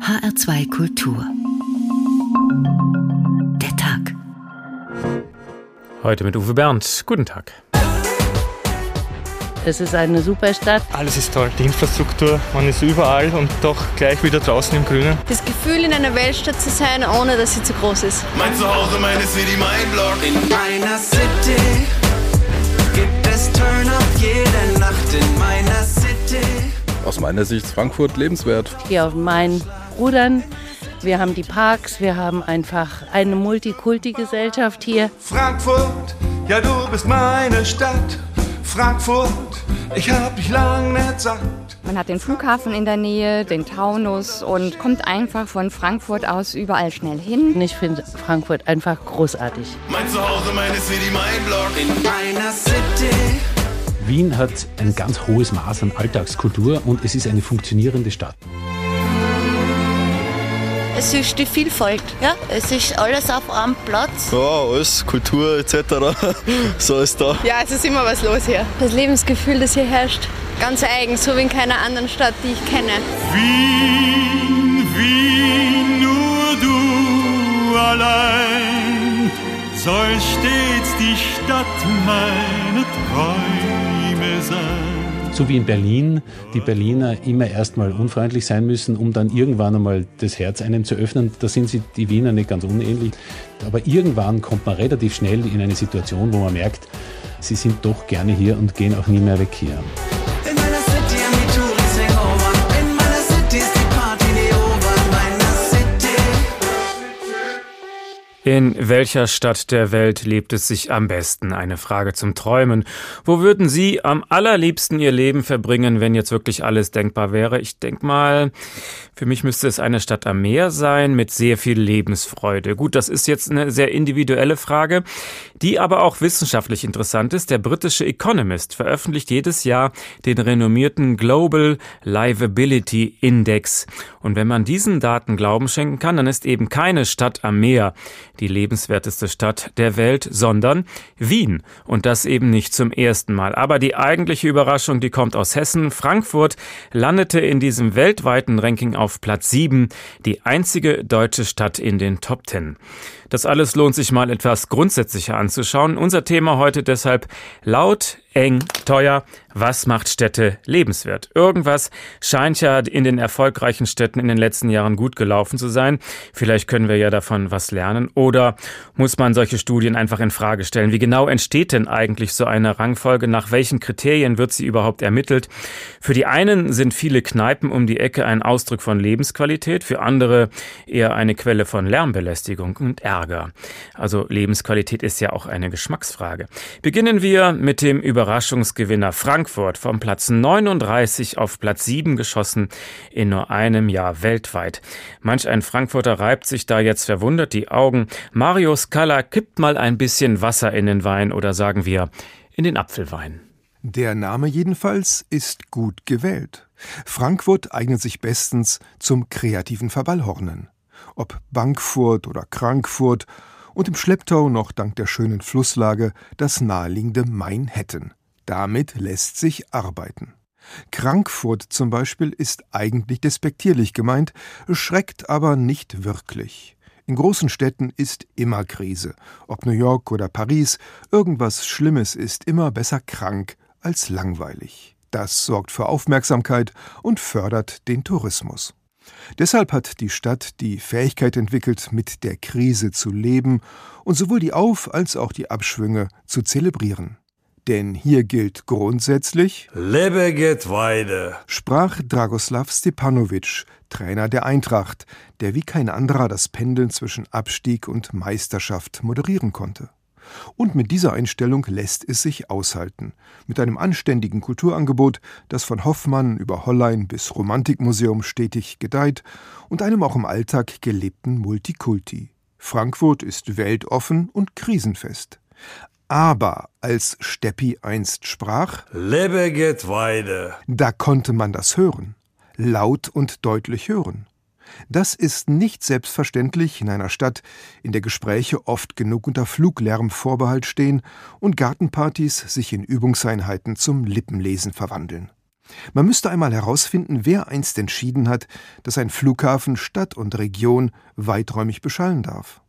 HR2 Kultur. Der Tag. Heute mit Uwe Bernd. Guten Tag. Es ist eine super Stadt. Alles ist toll. Die Infrastruktur, man ist überall und doch gleich wieder draußen im Grünen. Das Gefühl, in einer Weltstadt zu sein, ohne dass sie zu groß ist. Mein Zuhause, meine City, mein Blog. In meiner City gibt es Turn-up jede Nacht in meiner City. Aus meiner Sicht ist Frankfurt lebenswert. Hier auf Main rudern. Wir haben die Parks, wir haben einfach eine Multikulti-Gesellschaft hier. Frankfurt, ja du bist meine Stadt. Frankfurt, ich hab dich lang nicht satt. Man hat den Flughafen in der Nähe, den Taunus und kommt einfach von Frankfurt aus überall schnell hin. Ich finde Frankfurt einfach großartig. Mein Zuhause, meine City, mein Blog. In meiner City. Wien hat ein ganz hohes Maß an Alltagskultur und es ist eine funktionierende Stadt. Es ist die Vielfalt, ja. Es ist alles auf einem Platz. Ja, alles, Kultur etc. so ist da. Ja, es ist immer was los hier. Das Lebensgefühl, das hier herrscht, ganz eigen, so wie in keiner anderen Stadt, die ich kenne. Wien, Wien, nur du allein soll stets die Stadt meine Träume sein. So wie in Berlin die Berliner immer erstmal unfreundlich sein müssen, um dann irgendwann einmal das Herz einem zu öffnen. Da sind sie die Wiener nicht ganz unähnlich. Aber irgendwann kommt man relativ schnell in eine Situation, wo man merkt, sie sind doch gerne hier und gehen auch nie mehr weg hier. In welcher Stadt der Welt lebt es sich am besten? Eine Frage zum Träumen. Wo würden Sie am allerliebsten Ihr Leben verbringen, wenn jetzt wirklich alles denkbar wäre? Ich denke mal, für mich müsste es eine Stadt am Meer sein mit sehr viel Lebensfreude. Gut, das ist jetzt eine sehr individuelle Frage, die aber auch wissenschaftlich interessant ist. Der britische Economist veröffentlicht jedes Jahr den renommierten Global Livability Index. Und wenn man diesen Daten Glauben schenken kann, dann ist eben keine Stadt am Meer die lebenswerteste Stadt der Welt, sondern Wien. Und das eben nicht zum ersten Mal. Aber die eigentliche Überraschung, die kommt aus Hessen. Frankfurt landete in diesem weltweiten Ranking auf Platz 7, die einzige deutsche Stadt in den Top 10. Das alles lohnt sich mal etwas grundsätzlicher anzuschauen. Unser Thema heute deshalb laut, eng, teuer. Was macht Städte lebenswert? Irgendwas scheint ja in den erfolgreichen Städten in den letzten Jahren gut gelaufen zu sein. Vielleicht können wir ja davon was lernen. Oder muss man solche Studien einfach in Frage stellen? Wie genau entsteht denn eigentlich so eine Rangfolge? Nach welchen Kriterien wird sie überhaupt ermittelt? Für die einen sind viele Kneipen um die Ecke ein Ausdruck von Lebensqualität, für andere eher eine Quelle von Lärmbelästigung und Ärger. Also Lebensqualität ist ja auch eine Geschmacksfrage. Beginnen wir mit dem Überraschungsgewinner Frankfurt vom Platz 39 auf Platz 7 geschossen in nur einem Jahr weltweit. Manch ein Frankfurter reibt sich da jetzt verwundert die Augen. Mario Scala kippt mal ein bisschen Wasser in den Wein oder sagen wir in den Apfelwein. Der Name jedenfalls ist gut gewählt. Frankfurt eignet sich bestens zum kreativen Verballhornen. Ob Bankfurt oder Krankfurt und im Schlepptau noch dank der schönen Flusslage das naheliegende Mainhetten. Damit lässt sich arbeiten. Krankfurt zum Beispiel ist eigentlich despektierlich gemeint, schreckt aber nicht wirklich. In großen Städten ist immer Krise. Ob New York oder Paris, irgendwas Schlimmes ist immer besser krank als langweilig. Das sorgt für Aufmerksamkeit und fördert den Tourismus. Deshalb hat die Stadt die Fähigkeit entwickelt, mit der Krise zu leben und sowohl die Auf- als auch die Abschwünge zu zelebrieren. Denn hier gilt grundsätzlich Lebe geht weiter. sprach Dragoslav Stepanovic, Trainer der Eintracht, der wie kein anderer das Pendeln zwischen Abstieg und Meisterschaft moderieren konnte. Und mit dieser Einstellung lässt es sich aushalten. Mit einem anständigen Kulturangebot, das von Hoffmann über Hollein bis Romantikmuseum stetig gedeiht und einem auch im Alltag gelebten Multikulti. Frankfurt ist weltoffen und krisenfest. Aber als Steppi einst sprach, Lebe geht weiter. da konnte man das hören. Laut und deutlich hören. Das ist nicht selbstverständlich in einer Stadt, in der Gespräche oft genug unter Fluglärm Vorbehalt stehen und Gartenpartys sich in Übungseinheiten zum Lippenlesen verwandeln. Man müsste einmal herausfinden, wer einst entschieden hat, dass ein Flughafen Stadt und Region weiträumig beschallen darf.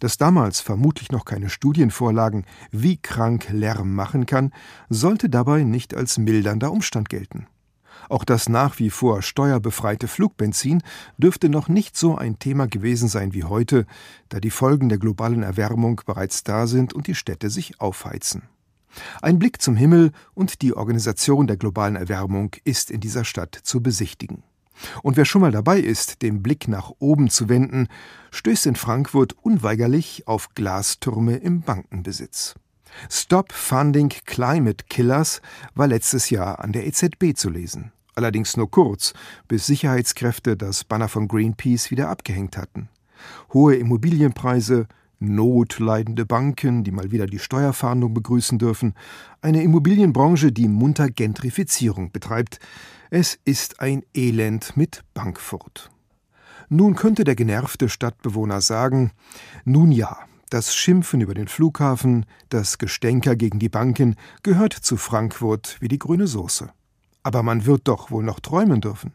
Dass damals vermutlich noch keine Studien vorlagen, wie krank Lärm machen kann, sollte dabei nicht als mildernder Umstand gelten. Auch das nach wie vor steuerbefreite Flugbenzin dürfte noch nicht so ein Thema gewesen sein wie heute, da die Folgen der globalen Erwärmung bereits da sind und die Städte sich aufheizen. Ein Blick zum Himmel und die Organisation der globalen Erwärmung ist in dieser Stadt zu besichtigen. Und wer schon mal dabei ist, den Blick nach oben zu wenden, stößt in Frankfurt unweigerlich auf Glastürme im Bankenbesitz. Stop Funding Climate Killers war letztes Jahr an der EZB zu lesen. Allerdings nur kurz, bis Sicherheitskräfte das Banner von Greenpeace wieder abgehängt hatten. Hohe Immobilienpreise, notleidende Banken, die mal wieder die Steuerfahndung begrüßen dürfen, eine Immobilienbranche, die munter Gentrifizierung betreibt. Es ist ein Elend mit Bankfurt. Nun könnte der genervte Stadtbewohner sagen, nun ja, das Schimpfen über den Flughafen, das Gestänker gegen die Banken gehört zu Frankfurt wie die grüne Soße. Aber man wird doch wohl noch träumen dürfen.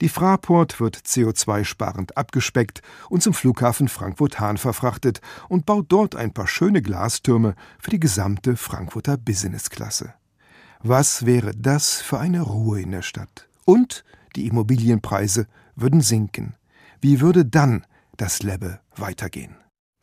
Die Fraport wird CO2-sparend abgespeckt und zum Flughafen Frankfurt-Hahn verfrachtet und baut dort ein paar schöne Glastürme für die gesamte Frankfurter Businessklasse. Was wäre das für eine Ruhe in der Stadt? Und die Immobilienpreise würden sinken. Wie würde dann das Lebbe weitergehen?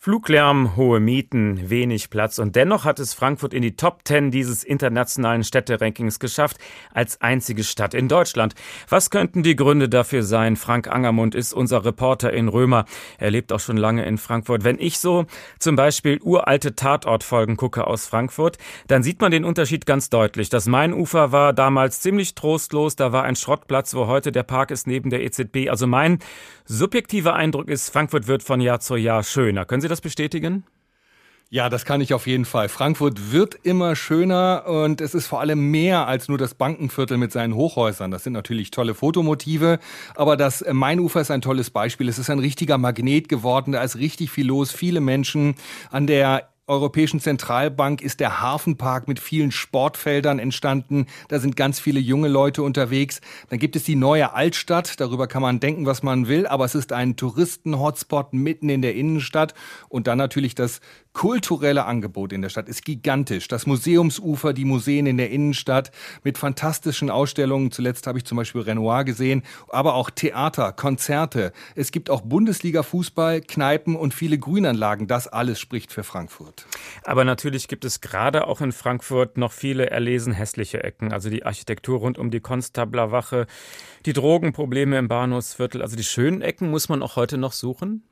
Fluglärm, hohe Mieten, wenig Platz und dennoch hat es Frankfurt in die Top Ten dieses internationalen Städterankings geschafft, als einzige Stadt in Deutschland. Was könnten die Gründe dafür sein? Frank Angermund ist unser Reporter in Römer. Er lebt auch schon lange in Frankfurt. Wenn ich so zum Beispiel uralte Tatortfolgen gucke aus Frankfurt, dann sieht man den Unterschied ganz deutlich. Das Mainufer war damals ziemlich trostlos. Da war ein Schrottplatz, wo heute der Park ist neben der EZB. Also mein subjektiver Eindruck ist, Frankfurt wird von Jahr zu Jahr schöner. Können Sie das bestätigen? Ja, das kann ich auf jeden Fall. Frankfurt wird immer schöner und es ist vor allem mehr als nur das Bankenviertel mit seinen Hochhäusern. Das sind natürlich tolle Fotomotive, aber das Mainufer ist ein tolles Beispiel. Es ist ein richtiger Magnet geworden, da ist richtig viel los, viele Menschen an der Europäischen Zentralbank ist der Hafenpark mit vielen Sportfeldern entstanden. Da sind ganz viele junge Leute unterwegs. Dann gibt es die neue Altstadt. Darüber kann man denken, was man will. Aber es ist ein Touristen-Hotspot mitten in der Innenstadt. Und dann natürlich das kulturelle Angebot in der Stadt ist gigantisch. Das Museumsufer, die Museen in der Innenstadt mit fantastischen Ausstellungen. Zuletzt habe ich zum Beispiel Renoir gesehen, aber auch Theater, Konzerte. Es gibt auch Bundesliga-Fußball, Kneipen und viele Grünanlagen. Das alles spricht für Frankfurt. Aber natürlich gibt es gerade auch in Frankfurt noch viele erlesen hässliche Ecken. Also die Architektur rund um die Konstablerwache, die Drogenprobleme im Bahnhofsviertel. Also die schönen Ecken muss man auch heute noch suchen?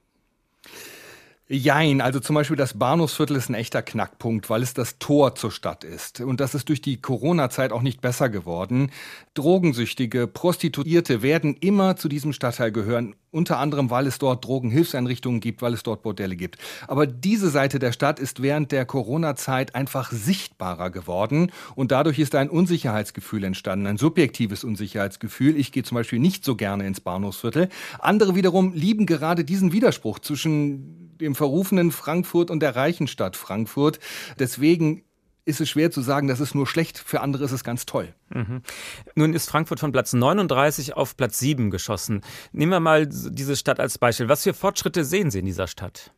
Jein, also zum Beispiel das Bahnhofsviertel ist ein echter Knackpunkt, weil es das Tor zur Stadt ist. Und das ist durch die Corona-Zeit auch nicht besser geworden. Drogensüchtige, Prostituierte werden immer zu diesem Stadtteil gehören, unter anderem, weil es dort Drogenhilfseinrichtungen gibt, weil es dort Bordelle gibt. Aber diese Seite der Stadt ist während der Corona-Zeit einfach sichtbarer geworden und dadurch ist ein Unsicherheitsgefühl entstanden, ein subjektives Unsicherheitsgefühl. Ich gehe zum Beispiel nicht so gerne ins Bahnhofsviertel. Andere wiederum lieben gerade diesen Widerspruch zwischen dem verrufenen Frankfurt und der reichen Stadt Frankfurt. Deswegen ist es schwer zu sagen, das ist nur schlecht, für andere ist es ganz toll. Mhm. Nun ist Frankfurt von Platz 39 auf Platz 7 geschossen. Nehmen wir mal diese Stadt als Beispiel. Was für Fortschritte sehen Sie in dieser Stadt?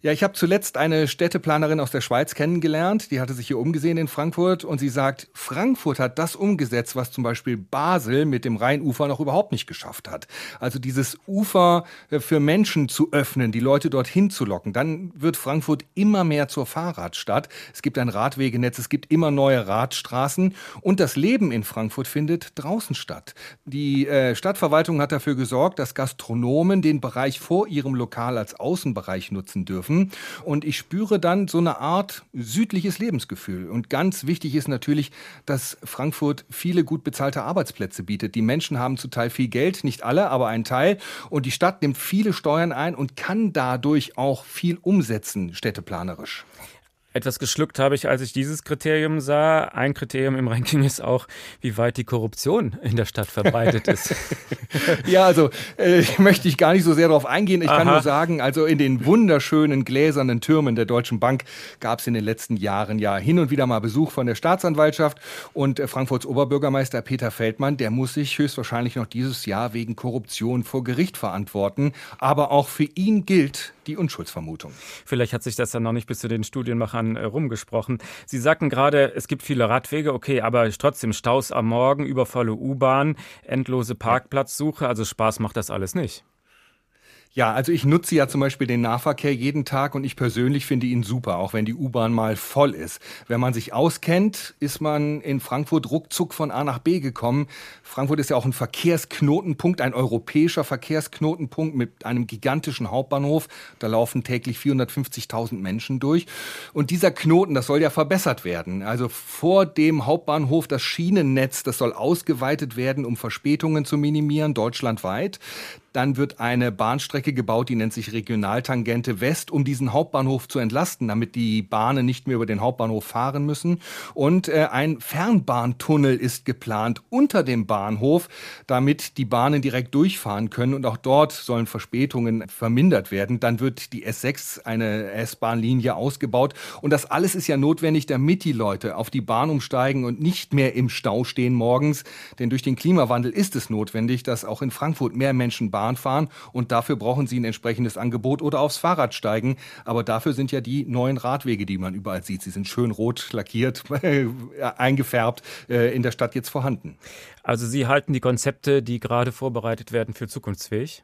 Ja, ich habe zuletzt eine Städteplanerin aus der Schweiz kennengelernt, die hatte sich hier umgesehen in Frankfurt und sie sagt, Frankfurt hat das umgesetzt, was zum Beispiel Basel mit dem Rheinufer noch überhaupt nicht geschafft hat. Also dieses Ufer äh, für Menschen zu öffnen, die Leute dorthin zu locken. Dann wird Frankfurt immer mehr zur Fahrradstadt. Es gibt ein Radwegenetz, es gibt immer neue Radstraßen und das Leben in Frankfurt findet draußen statt. Die äh, Stadtverwaltung hat dafür gesorgt, dass Gastronomen den Bereich vor ihrem Lokal als Außenbereich nutzen dürfen dürfen. Und ich spüre dann so eine Art südliches Lebensgefühl. Und ganz wichtig ist natürlich, dass Frankfurt viele gut bezahlte Arbeitsplätze bietet. Die Menschen haben zum Teil viel Geld, nicht alle, aber ein Teil. Und die Stadt nimmt viele Steuern ein und kann dadurch auch viel umsetzen, städteplanerisch. Etwas geschluckt habe ich, als ich dieses Kriterium sah. Ein Kriterium im Ranking ist auch, wie weit die Korruption in der Stadt verbreitet ist. ja, also äh, möchte ich gar nicht so sehr darauf eingehen. Ich Aha. kann nur sagen, also in den wunderschönen gläsernen Türmen der Deutschen Bank gab es in den letzten Jahren ja hin und wieder mal Besuch von der Staatsanwaltschaft. Und äh, Frankfurts Oberbürgermeister Peter Feldmann, der muss sich höchstwahrscheinlich noch dieses Jahr wegen Korruption vor Gericht verantworten. Aber auch für ihn gilt die Unschuldsvermutung. Vielleicht hat sich das dann noch nicht bis zu den Studienmachern äh, rumgesprochen. Sie sagten gerade, es gibt viele Radwege, okay, aber trotzdem Staus am Morgen, übervolle U-Bahn, endlose Parkplatzsuche, also Spaß macht das alles nicht. Ja, also ich nutze ja zum Beispiel den Nahverkehr jeden Tag und ich persönlich finde ihn super, auch wenn die U-Bahn mal voll ist. Wenn man sich auskennt, ist man in Frankfurt ruckzuck von A nach B gekommen. Frankfurt ist ja auch ein Verkehrsknotenpunkt, ein europäischer Verkehrsknotenpunkt mit einem gigantischen Hauptbahnhof. Da laufen täglich 450.000 Menschen durch. Und dieser Knoten, das soll ja verbessert werden. Also vor dem Hauptbahnhof das Schienennetz, das soll ausgeweitet werden, um Verspätungen zu minimieren, deutschlandweit. Dann wird eine Bahnstrecke gebaut, die nennt sich Regionaltangente West, um diesen Hauptbahnhof zu entlasten, damit die Bahnen nicht mehr über den Hauptbahnhof fahren müssen. Und äh, ein Fernbahntunnel ist geplant unter dem Bahnhof, damit die Bahnen direkt durchfahren können. Und auch dort sollen Verspätungen vermindert werden. Dann wird die S6, eine S-Bahn-Linie, ausgebaut. Und das alles ist ja notwendig, damit die Leute auf die Bahn umsteigen und nicht mehr im Stau stehen morgens. Denn durch den Klimawandel ist es notwendig, dass auch in Frankfurt mehr Menschen Bahn Bahn fahren und dafür brauchen sie ein entsprechendes Angebot oder aufs Fahrrad steigen. Aber dafür sind ja die neuen Radwege, die man überall sieht, sie sind schön rot lackiert, eingefärbt, äh, in der Stadt jetzt vorhanden. Also Sie halten die Konzepte, die gerade vorbereitet werden, für zukunftsfähig?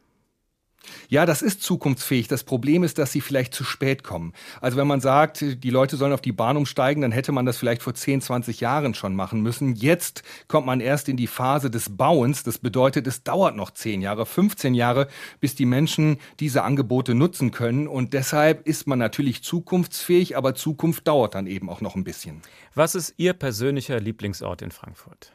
Ja, das ist zukunftsfähig. Das Problem ist, dass sie vielleicht zu spät kommen. Also wenn man sagt, die Leute sollen auf die Bahn umsteigen, dann hätte man das vielleicht vor 10, 20 Jahren schon machen müssen. Jetzt kommt man erst in die Phase des Bauens. Das bedeutet, es dauert noch 10 Jahre, 15 Jahre, bis die Menschen diese Angebote nutzen können. Und deshalb ist man natürlich zukunftsfähig, aber Zukunft dauert dann eben auch noch ein bisschen. Was ist Ihr persönlicher Lieblingsort in Frankfurt?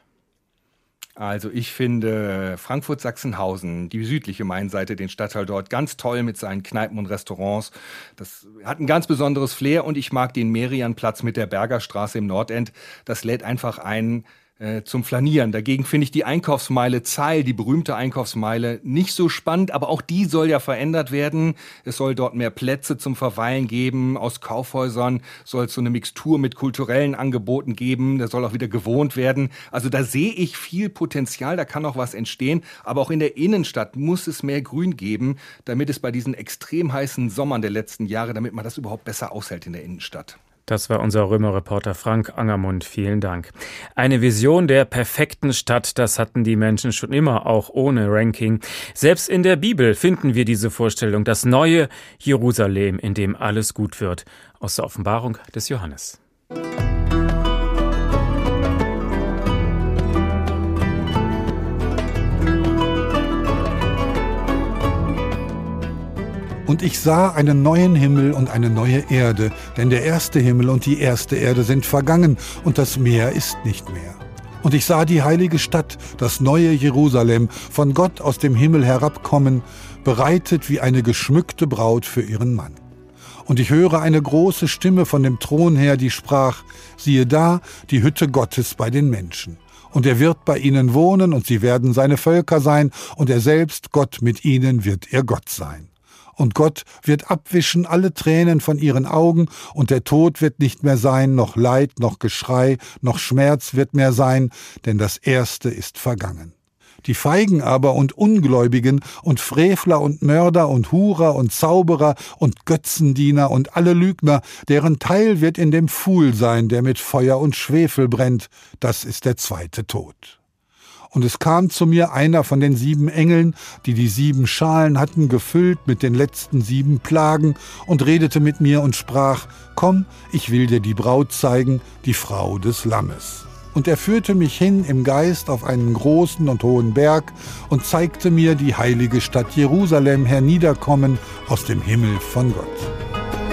Also ich finde Frankfurt-Sachsenhausen, die südliche Mainseite, den Stadtteil dort, ganz toll mit seinen Kneipen und Restaurants. Das hat ein ganz besonderes Flair und ich mag den Merianplatz mit der Bergerstraße im Nordend. Das lädt einfach ein, äh, zum Flanieren. Dagegen finde ich die Einkaufsmeile Zeil, die berühmte Einkaufsmeile, nicht so spannend, aber auch die soll ja verändert werden. Es soll dort mehr Plätze zum Verweilen geben. Aus Kaufhäusern soll es so eine Mixtur mit kulturellen Angeboten geben. Da soll auch wieder gewohnt werden. Also da sehe ich viel Potenzial, da kann auch was entstehen. Aber auch in der Innenstadt muss es mehr Grün geben, damit es bei diesen extrem heißen Sommern der letzten Jahre, damit man das überhaupt besser aushält in der Innenstadt. Das war unser Römerreporter Frank Angermund. Vielen Dank. Eine Vision der perfekten Stadt, das hatten die Menschen schon immer, auch ohne Ranking. Selbst in der Bibel finden wir diese Vorstellung, das neue Jerusalem, in dem alles gut wird. Aus der Offenbarung des Johannes. Und ich sah einen neuen Himmel und eine neue Erde, denn der erste Himmel und die erste Erde sind vergangen, und das Meer ist nicht mehr. Und ich sah die heilige Stadt, das neue Jerusalem, von Gott aus dem Himmel herabkommen, bereitet wie eine geschmückte Braut für ihren Mann. Und ich höre eine große Stimme von dem Thron her, die sprach, siehe da, die Hütte Gottes bei den Menschen. Und er wird bei ihnen wohnen, und sie werden seine Völker sein, und er selbst, Gott mit ihnen, wird ihr Gott sein und Gott wird abwischen alle Tränen von ihren Augen, und der Tod wird nicht mehr sein, noch Leid, noch Geschrei, noch Schmerz wird mehr sein, denn das Erste ist vergangen. Die Feigen aber und Ungläubigen und Frevler und Mörder und Hurer und Zauberer und Götzendiener und alle Lügner, deren Teil wird in dem Pfuhl sein, der mit Feuer und Schwefel brennt, das ist der zweite Tod. Und es kam zu mir einer von den sieben Engeln, die die sieben Schalen hatten gefüllt mit den letzten sieben Plagen, und redete mit mir und sprach, Komm, ich will dir die Braut zeigen, die Frau des Lammes. Und er führte mich hin im Geist auf einen großen und hohen Berg und zeigte mir die heilige Stadt Jerusalem herniederkommen aus dem Himmel von Gott.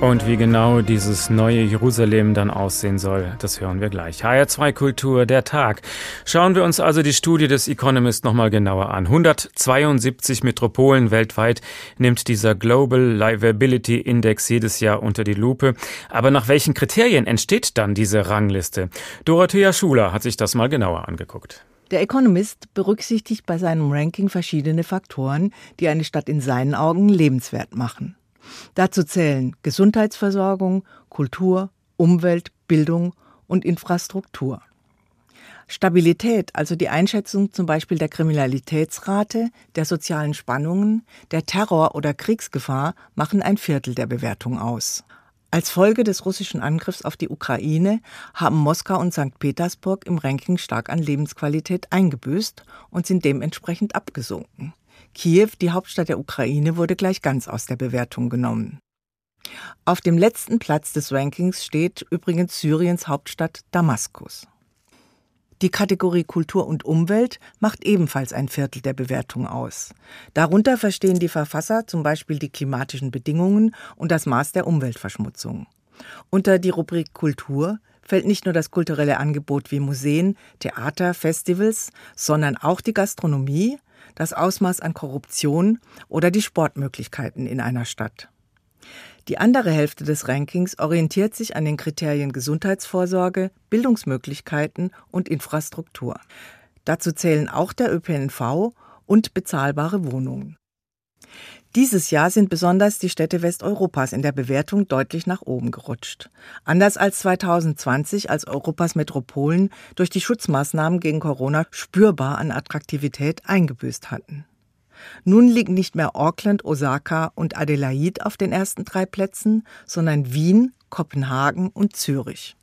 Und wie genau dieses neue Jerusalem dann aussehen soll, das hören wir gleich. HR2 Kultur, der Tag. Schauen wir uns also die Studie des Economist nochmal genauer an. 172 Metropolen weltweit nimmt dieser Global Livability Index jedes Jahr unter die Lupe. Aber nach welchen Kriterien entsteht dann diese Rangliste? Dorothea Schuler hat sich das mal genauer angeguckt. Der Economist berücksichtigt bei seinem Ranking verschiedene Faktoren, die eine Stadt in seinen Augen lebenswert machen. Dazu zählen Gesundheitsversorgung, Kultur, Umwelt, Bildung und Infrastruktur. Stabilität, also die Einschätzung zum Beispiel der Kriminalitätsrate, der sozialen Spannungen, der Terror- oder Kriegsgefahr machen ein Viertel der Bewertung aus. Als Folge des russischen Angriffs auf die Ukraine haben Moskau und St. Petersburg im Ranking stark an Lebensqualität eingebüßt und sind dementsprechend abgesunken. Kiew, die Hauptstadt der Ukraine, wurde gleich ganz aus der Bewertung genommen. Auf dem letzten Platz des Rankings steht übrigens Syriens Hauptstadt Damaskus. Die Kategorie Kultur und Umwelt macht ebenfalls ein Viertel der Bewertung aus. Darunter verstehen die Verfasser zum Beispiel die klimatischen Bedingungen und das Maß der Umweltverschmutzung. Unter die Rubrik Kultur fällt nicht nur das kulturelle Angebot wie Museen, Theater, Festivals, sondern auch die Gastronomie, das Ausmaß an Korruption oder die Sportmöglichkeiten in einer Stadt. Die andere Hälfte des Rankings orientiert sich an den Kriterien Gesundheitsvorsorge, Bildungsmöglichkeiten und Infrastruktur. Dazu zählen auch der ÖPNV und bezahlbare Wohnungen. Dieses Jahr sind besonders die Städte Westeuropas in der Bewertung deutlich nach oben gerutscht. Anders als 2020, als Europas Metropolen durch die Schutzmaßnahmen gegen Corona spürbar an Attraktivität eingebüßt hatten. Nun liegen nicht mehr Auckland, Osaka und Adelaide auf den ersten drei Plätzen, sondern Wien, Kopenhagen und Zürich.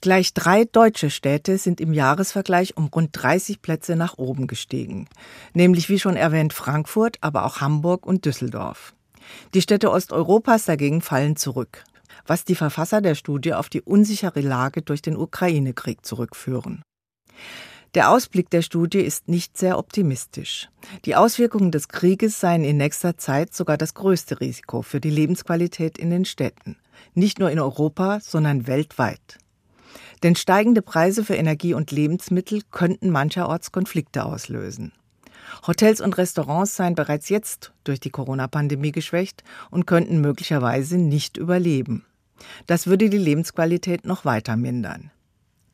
Gleich drei deutsche Städte sind im Jahresvergleich um rund 30 Plätze nach oben gestiegen, nämlich wie schon erwähnt Frankfurt, aber auch Hamburg und Düsseldorf. Die Städte Osteuropas dagegen fallen zurück, was die Verfasser der Studie auf die unsichere Lage durch den Ukraine-Krieg zurückführen. Der Ausblick der Studie ist nicht sehr optimistisch. Die Auswirkungen des Krieges seien in nächster Zeit sogar das größte Risiko für die Lebensqualität in den Städten, nicht nur in Europa, sondern weltweit. Denn steigende Preise für Energie und Lebensmittel könnten mancherorts Konflikte auslösen. Hotels und Restaurants seien bereits jetzt durch die Corona-Pandemie geschwächt und könnten möglicherweise nicht überleben. Das würde die Lebensqualität noch weiter mindern.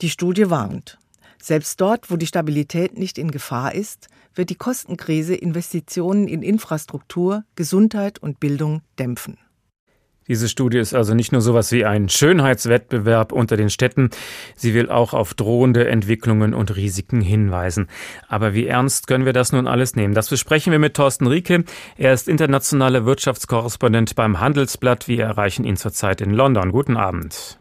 Die Studie warnt. Selbst dort, wo die Stabilität nicht in Gefahr ist, wird die Kostenkrise Investitionen in Infrastruktur, Gesundheit und Bildung dämpfen. Diese Studie ist also nicht nur sowas wie ein Schönheitswettbewerb unter den Städten, sie will auch auf drohende Entwicklungen und Risiken hinweisen. Aber wie ernst können wir das nun alles nehmen? Das besprechen wir mit Thorsten Rieke. Er ist internationaler Wirtschaftskorrespondent beim Handelsblatt. Wir erreichen ihn zurzeit in London. Guten Abend.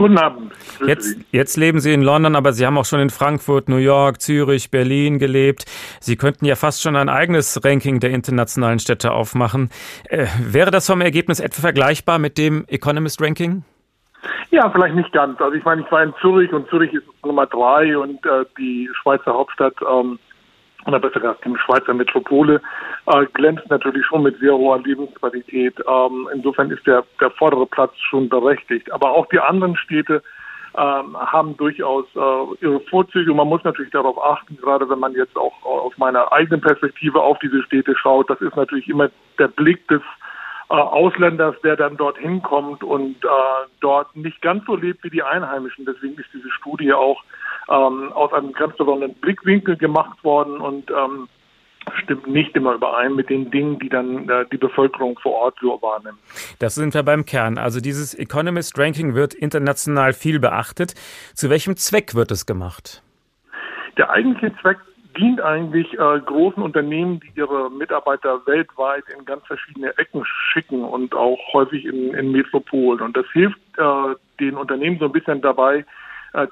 Guten Abend. Jetzt, jetzt leben Sie in London, aber Sie haben auch schon in Frankfurt, New York, Zürich, Berlin gelebt. Sie könnten ja fast schon ein eigenes Ranking der internationalen Städte aufmachen. Äh, wäre das vom Ergebnis etwa vergleichbar mit dem Economist Ranking? Ja, vielleicht nicht ganz. Also ich meine, ich war in Zürich und Zürich ist Nummer drei und äh, die Schweizer Hauptstadt ähm, oder besser gesagt die Schweizer Metropole, äh, glänzt natürlich schon mit sehr hoher Lebensqualität. Ähm, insofern ist der, der vordere Platz schon berechtigt. Aber auch die anderen Städte ähm, haben durchaus äh, ihre Vorzüge. Man muss natürlich darauf achten, gerade wenn man jetzt auch aus meiner eigenen Perspektive auf diese Städte schaut, das ist natürlich immer der Blick des äh, Ausländers, der dann dorthin kommt und äh, dort nicht ganz so lebt wie die Einheimischen. Deswegen ist diese Studie auch ähm, aus einem ganz besonderen Blickwinkel gemacht worden und ähm, stimmt nicht immer überein mit den Dingen, die dann äh, die Bevölkerung vor Ort so wahrnimmt. Das sind wir beim Kern. Also dieses Economist Ranking wird international viel beachtet. Zu welchem Zweck wird es gemacht? Der eigentliche Zweck dient eigentlich äh, großen Unternehmen, die ihre Mitarbeiter weltweit in ganz verschiedene Ecken schicken und auch häufig in, in Metropolen. Und das hilft äh, den Unternehmen so ein bisschen dabei,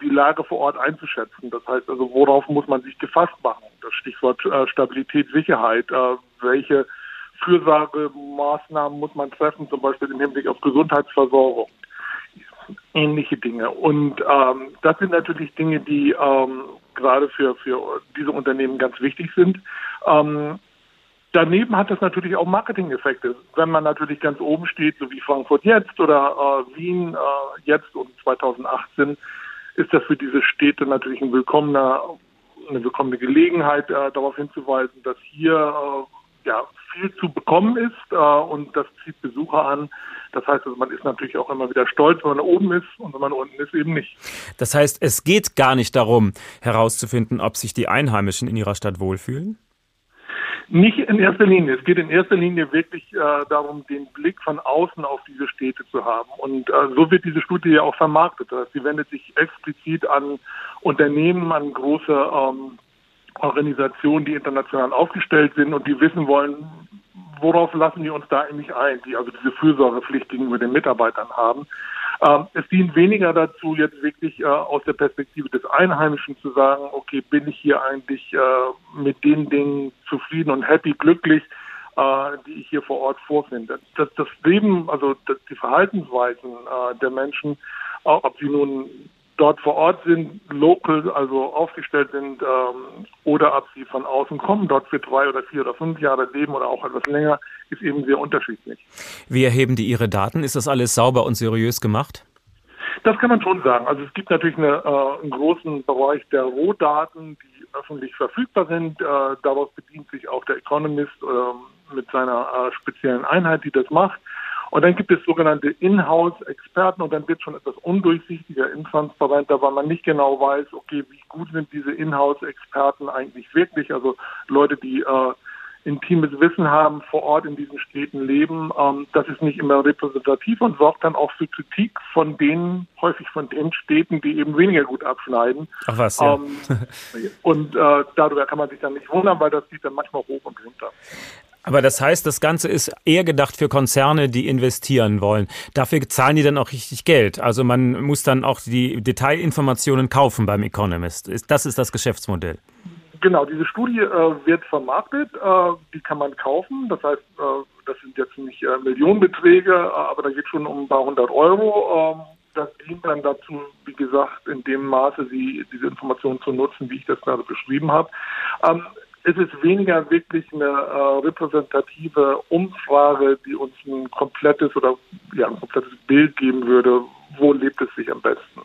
die Lage vor Ort einzuschätzen. Das heißt also, worauf muss man sich gefasst machen? Das Stichwort äh, Stabilität, Sicherheit. Äh, welche Fürsorgemaßnahmen muss man treffen, zum Beispiel im Hinblick auf Gesundheitsversorgung? Ähnliche Dinge. Und ähm, das sind natürlich Dinge, die ähm, gerade für, für diese Unternehmen ganz wichtig sind. Ähm, Daneben hat das natürlich auch Marketing-Effekte. Wenn man natürlich ganz oben steht, so wie Frankfurt jetzt oder äh, Wien äh, jetzt und 2018, ist das für diese Städte natürlich ein willkommener, eine willkommene Gelegenheit, äh, darauf hinzuweisen, dass hier äh, ja, viel zu bekommen ist äh, und das zieht Besucher an. Das heißt, also man ist natürlich auch immer wieder stolz, wenn man oben ist und wenn man unten ist, eben nicht. Das heißt, es geht gar nicht darum, herauszufinden, ob sich die Einheimischen in ihrer Stadt wohlfühlen? Nicht in erster Linie. Es geht in erster Linie wirklich äh, darum, den Blick von außen auf diese Städte zu haben. Und äh, so wird diese Studie ja auch vermarktet. Sie wendet sich explizit an Unternehmen, an große ähm, Organisationen, die international aufgestellt sind und die wissen wollen, worauf lassen die uns da eigentlich ein, die also diese Fürsorgepflicht gegenüber den Mitarbeitern haben. Ähm, es dient weniger dazu, jetzt wirklich äh, aus der Perspektive des Einheimischen zu sagen, okay, bin ich hier eigentlich äh, mit den Dingen zufrieden und happy, glücklich, äh, die ich hier vor Ort vorfinde. Das, das Leben, also die Verhaltensweisen äh, der Menschen, ob sie nun dort vor Ort sind, local, also aufgestellt sind, ähm, oder ob sie von außen kommen, dort für drei oder vier oder fünf Jahre leben oder auch etwas länger, ist eben sehr unterschiedlich. Wie erheben die Ihre Daten? Ist das alles sauber und seriös gemacht? Das kann man schon sagen. Also es gibt natürlich eine, äh, einen großen Bereich der Rohdaten, die öffentlich verfügbar sind. Äh, daraus bedient sich auch der Economist äh, mit seiner äh, speziellen Einheit, die das macht. Und dann gibt es sogenannte Inhouse-Experten und dann wird schon etwas undurchsichtiger, intransparenter, weil man nicht genau weiß, okay, wie gut sind diese Inhouse-Experten eigentlich wirklich, also Leute, die äh, intimes Wissen haben, vor Ort in diesen Städten leben. Ähm, das ist nicht immer repräsentativ und sorgt dann auch für Kritik von denen, häufig von den Städten, die eben weniger gut abschneiden. Ach was, ja. Ähm, und äh, darüber kann man sich dann nicht wundern, weil das geht dann manchmal hoch und runter. Aber das heißt, das Ganze ist eher gedacht für Konzerne, die investieren wollen. Dafür zahlen die dann auch richtig Geld. Also man muss dann auch die Detailinformationen kaufen beim Economist. Das ist das Geschäftsmodell. Genau, diese Studie äh, wird vermarktet, äh, die kann man kaufen. Das heißt, äh, das sind jetzt nicht äh, Millionenbeträge, äh, aber da geht schon um ein paar hundert Euro. Ähm, das dient dann dazu, wie gesagt, in dem Maße, sie diese Informationen zu nutzen, wie ich das gerade beschrieben habe. Ähm, es ist weniger wirklich eine äh, repräsentative Umfrage, die uns ein komplettes oder ja, ein komplettes Bild geben würde, wo lebt es sich am besten.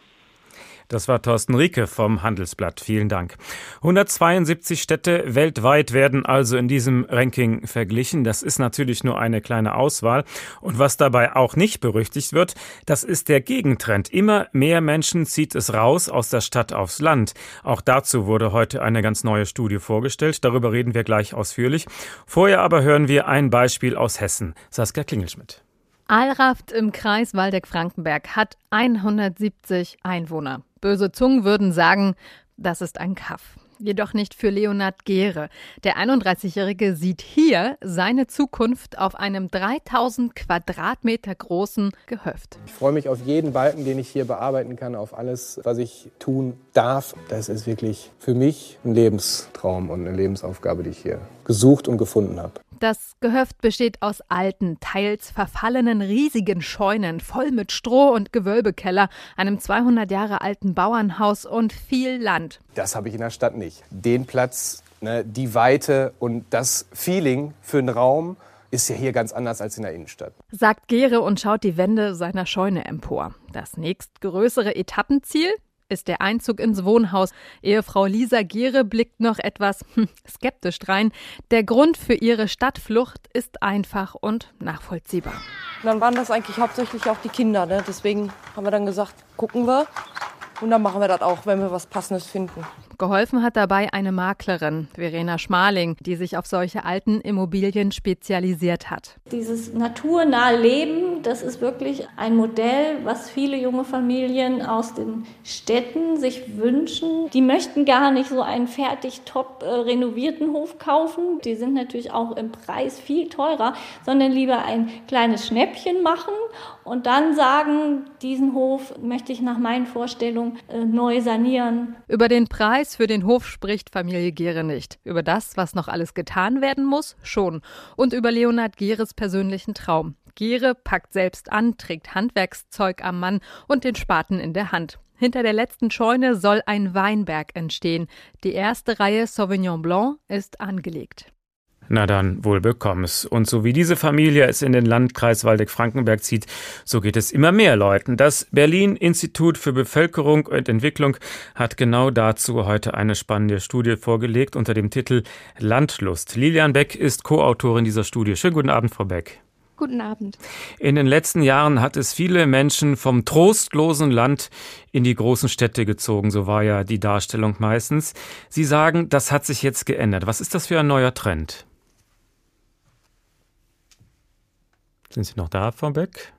Das war Thorsten Rieke vom Handelsblatt. Vielen Dank. 172 Städte weltweit werden also in diesem Ranking verglichen. Das ist natürlich nur eine kleine Auswahl. Und was dabei auch nicht berüchtigt wird, das ist der Gegentrend. Immer mehr Menschen zieht es raus aus der Stadt aufs Land. Auch dazu wurde heute eine ganz neue Studie vorgestellt. Darüber reden wir gleich ausführlich. Vorher aber hören wir ein Beispiel aus Hessen. Saskia Klingelschmidt. Allraft im Kreis Waldeck-Frankenberg hat 170 Einwohner. Böse Zungen würden sagen, das ist ein Kaff. Jedoch nicht für Leonhard Gehre. Der 31-Jährige sieht hier seine Zukunft auf einem 3000 Quadratmeter großen Gehöft. Ich freue mich auf jeden Balken, den ich hier bearbeiten kann, auf alles, was ich tun darf. Das ist wirklich für mich ein Lebenstraum und eine Lebensaufgabe, die ich hier gesucht und gefunden habe. Das Gehöft besteht aus alten, teils verfallenen, riesigen Scheunen, voll mit Stroh und Gewölbekeller, einem 200 Jahre alten Bauernhaus und viel Land. Das habe ich in der Stadt nicht. Den Platz, ne, die Weite und das Feeling für einen Raum ist ja hier ganz anders als in der Innenstadt. Sagt Gere und schaut die Wände seiner Scheune empor. Das nächstgrößere Etappenziel? Ist der Einzug ins Wohnhaus. Ehefrau Lisa Gere blickt noch etwas hm, skeptisch rein. Der Grund für ihre Stadtflucht ist einfach und nachvollziehbar. Dann waren das eigentlich hauptsächlich auch die Kinder. Ne? Deswegen haben wir dann gesagt, gucken wir. Und dann machen wir das auch, wenn wir was Passendes finden. Geholfen hat dabei eine Maklerin, Verena Schmaling, die sich auf solche alten Immobilien spezialisiert hat. Dieses naturnahe Leben, das ist wirklich ein Modell, was viele junge Familien aus den Städten sich wünschen. Die möchten gar nicht so einen fertig top äh, renovierten Hof kaufen. Die sind natürlich auch im Preis viel teurer, sondern lieber ein kleines Schnäppchen machen und dann sagen, diesen Hof möchte ich nach meinen Vorstellungen äh, neu sanieren. Über den Preis für den Hof spricht Familie Gere nicht. Über das, was noch alles getan werden muss, schon. Und über Leonhard Geres persönlichen Traum. Gere packt selbst an, trägt Handwerkszeug am Mann und den Spaten in der Hand. Hinter der letzten Scheune soll ein Weinberg entstehen. Die erste Reihe Sauvignon Blanc ist angelegt. Na dann, wohl bekomm's. Und so wie diese Familie es in den Landkreis Waldeck-Frankenberg zieht, so geht es immer mehr Leuten. Das Berlin-Institut für Bevölkerung und Entwicklung hat genau dazu heute eine spannende Studie vorgelegt unter dem Titel Landlust. Lilian Beck ist Co-Autorin dieser Studie. Schönen guten Abend, Frau Beck. Guten Abend. In den letzten Jahren hat es viele Menschen vom trostlosen Land in die großen Städte gezogen, so war ja die Darstellung meistens. Sie sagen, das hat sich jetzt geändert. Was ist das für ein neuer Trend? Sind Sie noch da, Frau Beck?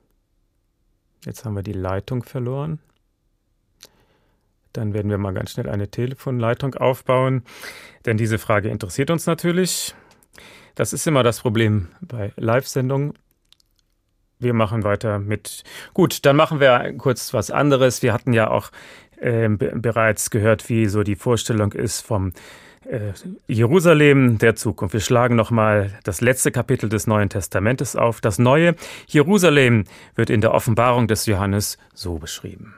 Jetzt haben wir die Leitung verloren. Dann werden wir mal ganz schnell eine Telefonleitung aufbauen, denn diese Frage interessiert uns natürlich. Das ist immer das Problem bei Live-Sendungen. Wir machen weiter mit. Gut, dann machen wir kurz was anderes. Wir hatten ja auch äh, bereits gehört, wie so die Vorstellung ist vom äh, Jerusalem der Zukunft. Wir schlagen nochmal das letzte Kapitel des Neuen Testamentes auf. Das neue Jerusalem wird in der Offenbarung des Johannes so beschrieben.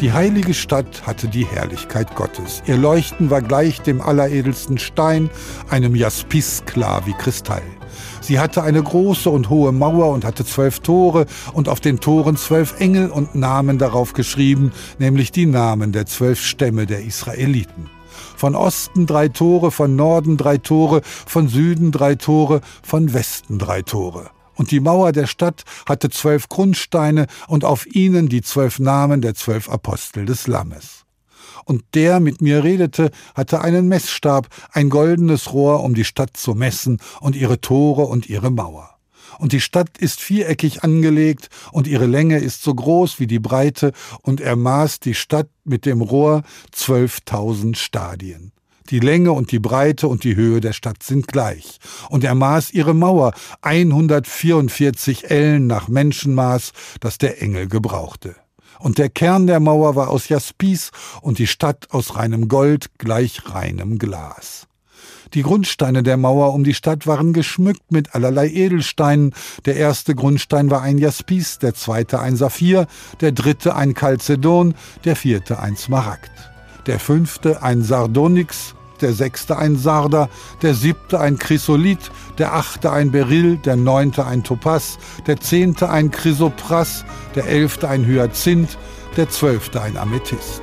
Die heilige Stadt hatte die Herrlichkeit Gottes. Ihr Leuchten war gleich dem alleredelsten Stein, einem Jaspis klar wie Kristall. Sie hatte eine große und hohe Mauer und hatte zwölf Tore und auf den Toren zwölf Engel und Namen darauf geschrieben, nämlich die Namen der zwölf Stämme der Israeliten. Von Osten drei Tore, von Norden drei Tore, von Süden drei Tore, von Westen drei Tore. Und die Mauer der Stadt hatte zwölf Grundsteine und auf ihnen die zwölf Namen der zwölf Apostel des Lammes. Und der mit mir redete, hatte einen Messstab, ein goldenes Rohr, um die Stadt zu messen und ihre Tore und ihre Mauer. Und die Stadt ist viereckig angelegt, und ihre Länge ist so groß wie die Breite, und er maß die Stadt mit dem Rohr zwölftausend Stadien. Die Länge und die Breite und die Höhe der Stadt sind gleich. Und er maß ihre Mauer 144 Ellen nach Menschenmaß, das der Engel gebrauchte. Und der Kern der Mauer war aus Jaspis und die Stadt aus reinem Gold gleich reinem Glas. Die Grundsteine der Mauer um die Stadt waren geschmückt mit allerlei Edelsteinen. Der erste Grundstein war ein Jaspis, der zweite ein Saphir, der dritte ein Chalcedon, der vierte ein Smaragd. Der fünfte ein Sardonyx, der sechste ein Sarder, der siebte ein Chrysolit, der achte ein Beryl, der neunte ein Topaz, der zehnte ein Chrysopras, der elfte ein Hyazinth, der zwölfte ein Amethyst.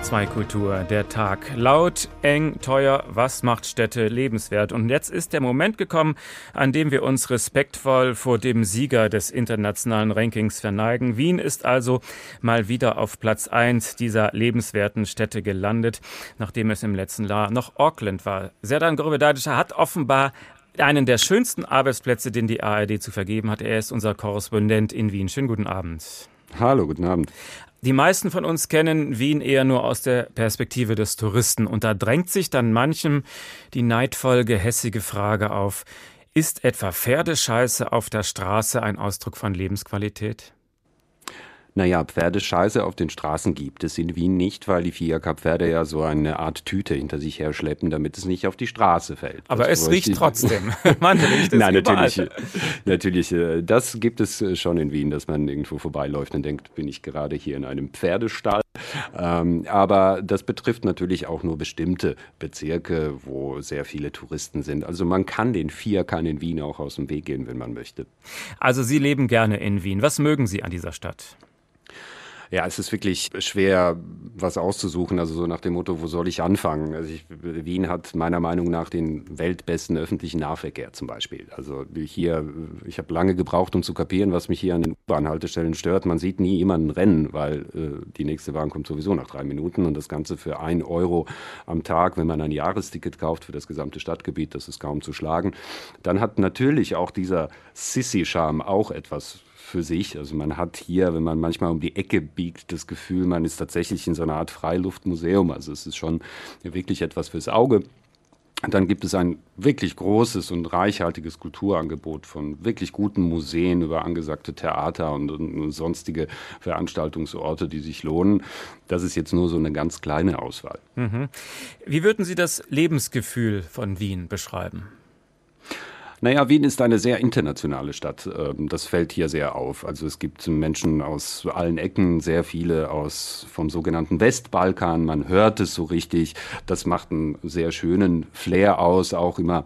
HR2 Kultur, der Tag. Laut, eng, teuer, was macht Städte lebenswert? Und jetzt ist der Moment gekommen, an dem wir uns respektvoll vor dem Sieger des internationalen Rankings verneigen. Wien ist also mal wieder auf Platz 1 dieser lebenswerten Städte gelandet, nachdem es im letzten Jahr noch Auckland war. Serdan Grubedadischer hat offenbar einen der schönsten Arbeitsplätze, den die ARD zu vergeben hat. Er ist unser Korrespondent in Wien. Schönen guten Abend. Hallo, guten Abend. Die meisten von uns kennen Wien eher nur aus der Perspektive des Touristen. Und da drängt sich dann manchem die neidvoll gehässige Frage auf, ist etwa Pferdescheiße auf der Straße ein Ausdruck von Lebensqualität? Naja, Pferdescheiße auf den Straßen gibt es in Wien nicht, weil die Fiaker-Pferde ja so eine Art Tüte hinter sich her schleppen, damit es nicht auf die Straße fällt. Aber es riecht trotzdem. man riecht es Nein, überall. natürlich, natürlich, äh, das gibt es äh, schon in Wien, dass man irgendwo vorbeiläuft und denkt, bin ich gerade hier in einem Pferdestall. Ähm, aber das betrifft natürlich auch nur bestimmte Bezirke, wo sehr viele Touristen sind. Also man kann den Fiakern in Wien auch aus dem Weg gehen, wenn man möchte. Also Sie leben gerne in Wien. Was mögen Sie an dieser Stadt? Ja, es ist wirklich schwer, was auszusuchen. Also so nach dem Motto, wo soll ich anfangen? Also ich, Wien hat meiner Meinung nach den weltbesten öffentlichen Nahverkehr zum Beispiel. Also hier, ich habe lange gebraucht, um zu kapieren, was mich hier an den U-Bahn-Haltestellen stört. Man sieht nie jemanden rennen, weil äh, die nächste Bahn kommt sowieso nach drei Minuten und das Ganze für ein Euro am Tag, wenn man ein Jahresticket kauft für das gesamte Stadtgebiet, das ist kaum zu schlagen. Dann hat natürlich auch dieser Sissi-Charme auch etwas für sich. Also man hat hier, wenn man manchmal um die Ecke biegt, das Gefühl, man ist tatsächlich in so einer Art Freiluftmuseum. Also es ist schon wirklich etwas fürs Auge. Dann gibt es ein wirklich großes und reichhaltiges Kulturangebot von wirklich guten Museen über angesagte Theater und, und, sonstige Veranstaltungsorte, die sich lohnen. Das ist jetzt nur so eine ganz kleine Auswahl. Mhm. Wie würden Sie das Lebensgefühl von Wien beschreiben? Naja, Wien ist eine sehr internationale Stadt. Ähm, das fällt hier sehr auf. Also es gibt Menschen aus allen Ecken, sehr viele aus vom sogenannten Westbalkan. Man hört es so richtig. Das macht einen sehr schönen Flair aus, auch immer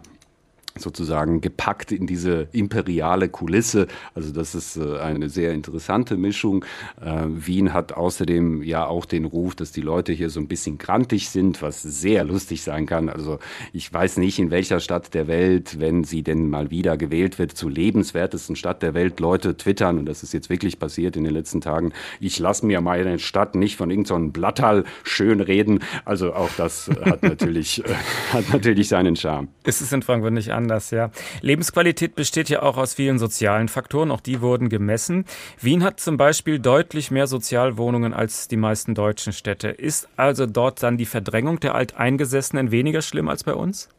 sozusagen gepackt in diese imperiale Kulisse. Also das ist äh, eine sehr interessante Mischung. Äh, Wien hat außerdem ja auch den Ruf, dass die Leute hier so ein bisschen grantig sind, was sehr lustig sein kann. Also ich weiß nicht, in welcher Stadt der Welt, wenn sie denn mal wieder gewählt wird, zur lebenswertesten Stadt der Welt, Leute twittern, und das ist jetzt wirklich passiert in den letzten Tagen, ich lasse mir meine Stadt nicht von irgendeinem so Blatthall schön reden. Also auch das hat natürlich, äh, hat natürlich seinen Charme. Ist es in Frankfurt nicht anders? Anders, ja. Lebensqualität besteht ja auch aus vielen sozialen Faktoren, auch die wurden gemessen. Wien hat zum Beispiel deutlich mehr Sozialwohnungen als die meisten deutschen Städte. Ist also dort dann die Verdrängung der Alteingesessenen weniger schlimm als bei uns?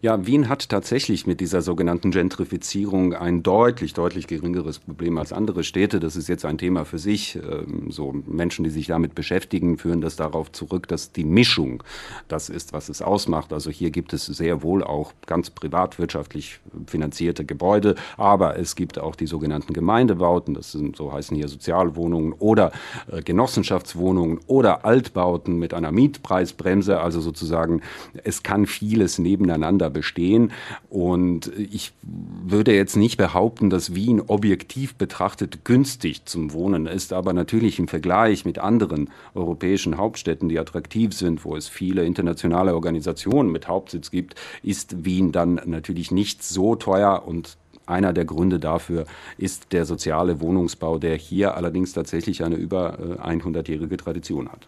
Ja, Wien hat tatsächlich mit dieser sogenannten Gentrifizierung ein deutlich, deutlich geringeres Problem als andere Städte. Das ist jetzt ein Thema für sich. Ähm, so Menschen, die sich damit beschäftigen, führen das darauf zurück, dass die Mischung das ist, was es ausmacht. Also hier gibt es sehr wohl auch ganz privatwirtschaftlich finanzierte Gebäude, aber es gibt auch die sogenannten Gemeindebauten. Das sind, so heißen hier Sozialwohnungen oder äh, Genossenschaftswohnungen oder Altbauten mit einer Mietpreisbremse. Also sozusagen, es kann vieles nebeneinander bestehen. Und ich würde jetzt nicht behaupten, dass Wien objektiv betrachtet günstig zum Wohnen ist, aber natürlich im Vergleich mit anderen europäischen Hauptstädten, die attraktiv sind, wo es viele internationale Organisationen mit Hauptsitz gibt, ist Wien dann natürlich nicht so teuer und einer der Gründe dafür ist der soziale Wohnungsbau, der hier allerdings tatsächlich eine über 100-jährige äh, Tradition hat.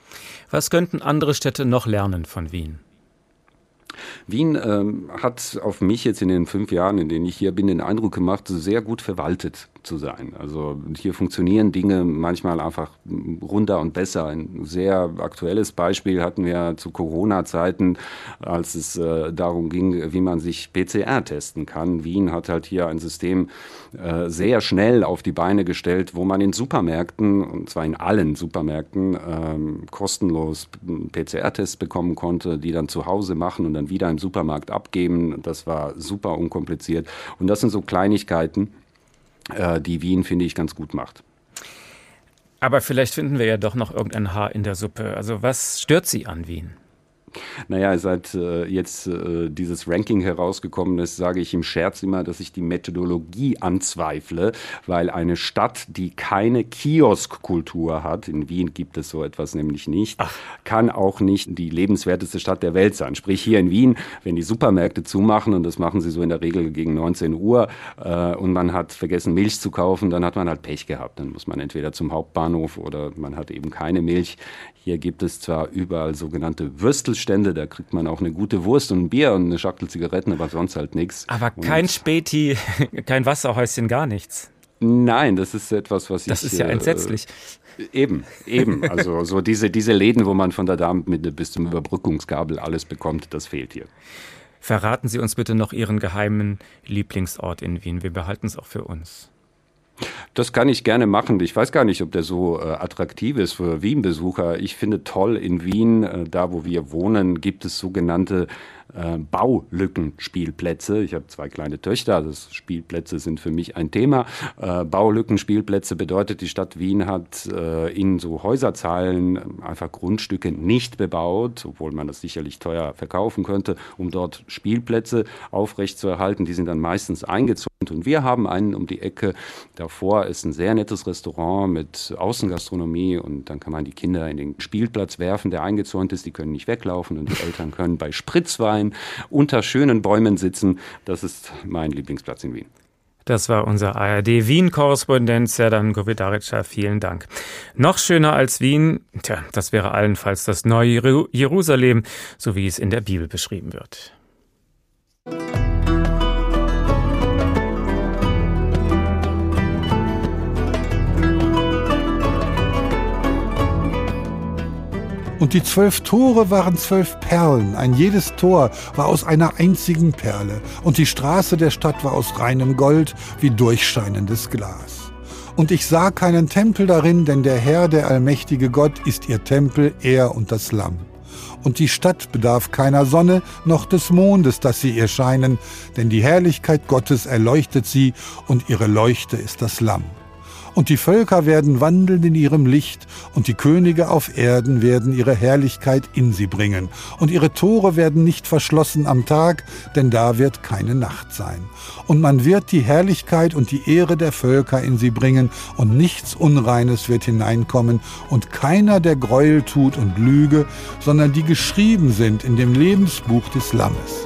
Was könnten andere Städte noch lernen von Wien? Wien ähm, hat auf mich jetzt in den fünf Jahren, in denen ich hier bin, den Eindruck gemacht, sehr gut verwaltet zu sein. Also hier funktionieren Dinge manchmal einfach runder und besser. Ein sehr aktuelles Beispiel hatten wir zu Corona-Zeiten, als es äh, darum ging, wie man sich PCR testen kann. Wien hat halt hier ein System äh, sehr schnell auf die Beine gestellt, wo man in Supermärkten, und zwar in allen Supermärkten, ähm, kostenlos PCR-Tests bekommen konnte, die dann zu Hause machen und dann wieder im Supermarkt abgeben. Das war super unkompliziert. Und das sind so Kleinigkeiten, äh, die Wien, finde ich, ganz gut macht. Aber vielleicht finden wir ja doch noch irgendein Haar in der Suppe. Also was stört Sie an Wien? Naja, seit äh, jetzt äh, dieses Ranking herausgekommen ist, sage ich im Scherz immer, dass ich die Methodologie anzweifle, weil eine Stadt, die keine Kioskkultur hat, in Wien gibt es so etwas nämlich nicht, Ach. kann auch nicht die lebenswerteste Stadt der Welt sein. Sprich hier in Wien, wenn die Supermärkte zumachen, und das machen sie so in der Regel gegen 19 Uhr, äh, und man hat vergessen Milch zu kaufen, dann hat man halt Pech gehabt. Dann muss man entweder zum Hauptbahnhof oder man hat eben keine Milch. Hier gibt es zwar überall sogenannte Würstelstände, da kriegt man auch eine gute Wurst und ein Bier und eine Schachtel Zigaretten, aber sonst halt nichts. Aber kein und Späti, kein Wasserhäuschen, gar nichts. Nein, das ist etwas, was das ich. Das ist ja äh, entsetzlich. Eben, eben. Also so diese, diese Läden, wo man von der Darmmitte bis zum Überbrückungskabel alles bekommt, das fehlt hier. Verraten Sie uns bitte noch Ihren geheimen Lieblingsort in Wien. Wir behalten es auch für uns. Das kann ich gerne machen. Ich weiß gar nicht, ob der so äh, attraktiv ist für Wien-Besucher. Ich finde toll, in Wien, äh, da wo wir wohnen, gibt es sogenannte äh, Baulückenspielplätze. Ich habe zwei kleine Töchter, das Spielplätze sind für mich ein Thema. Äh, Baulückenspielplätze bedeutet, die Stadt Wien hat äh, in so Häuserzahlen einfach Grundstücke nicht bebaut, obwohl man das sicherlich teuer verkaufen könnte, um dort Spielplätze aufrechtzuerhalten. Die sind dann meistens eingezäunt und wir haben einen um die Ecke. Davor ist ein sehr nettes Restaurant mit Außengastronomie und dann kann man die Kinder in den Spielplatz werfen, der eingezäunt ist. Die können nicht weglaufen und die Eltern können bei Spritzwein sein, unter schönen Bäumen sitzen. Das ist mein Lieblingsplatz in Wien. Das war unser ARD Wien-Korrespondent Serdan Govedarica. Vielen Dank. Noch schöner als Wien, tja, das wäre allenfalls das neue Jerusalem, so wie es in der Bibel beschrieben wird. Und die zwölf Tore waren zwölf Perlen, ein jedes Tor war aus einer einzigen Perle, und die Straße der Stadt war aus reinem Gold wie durchscheinendes Glas. Und ich sah keinen Tempel darin, denn der Herr, der allmächtige Gott, ist ihr Tempel, er und das Lamm. Und die Stadt bedarf keiner Sonne noch des Mondes, dass sie ihr scheinen, denn die Herrlichkeit Gottes erleuchtet sie, und ihre Leuchte ist das Lamm. Und die Völker werden wandeln in ihrem Licht, und die Könige auf Erden werden ihre Herrlichkeit in sie bringen. Und ihre Tore werden nicht verschlossen am Tag, denn da wird keine Nacht sein. Und man wird die Herrlichkeit und die Ehre der Völker in sie bringen, und nichts Unreines wird hineinkommen, und keiner, der Gräuel tut und Lüge, sondern die geschrieben sind in dem Lebensbuch des Lammes.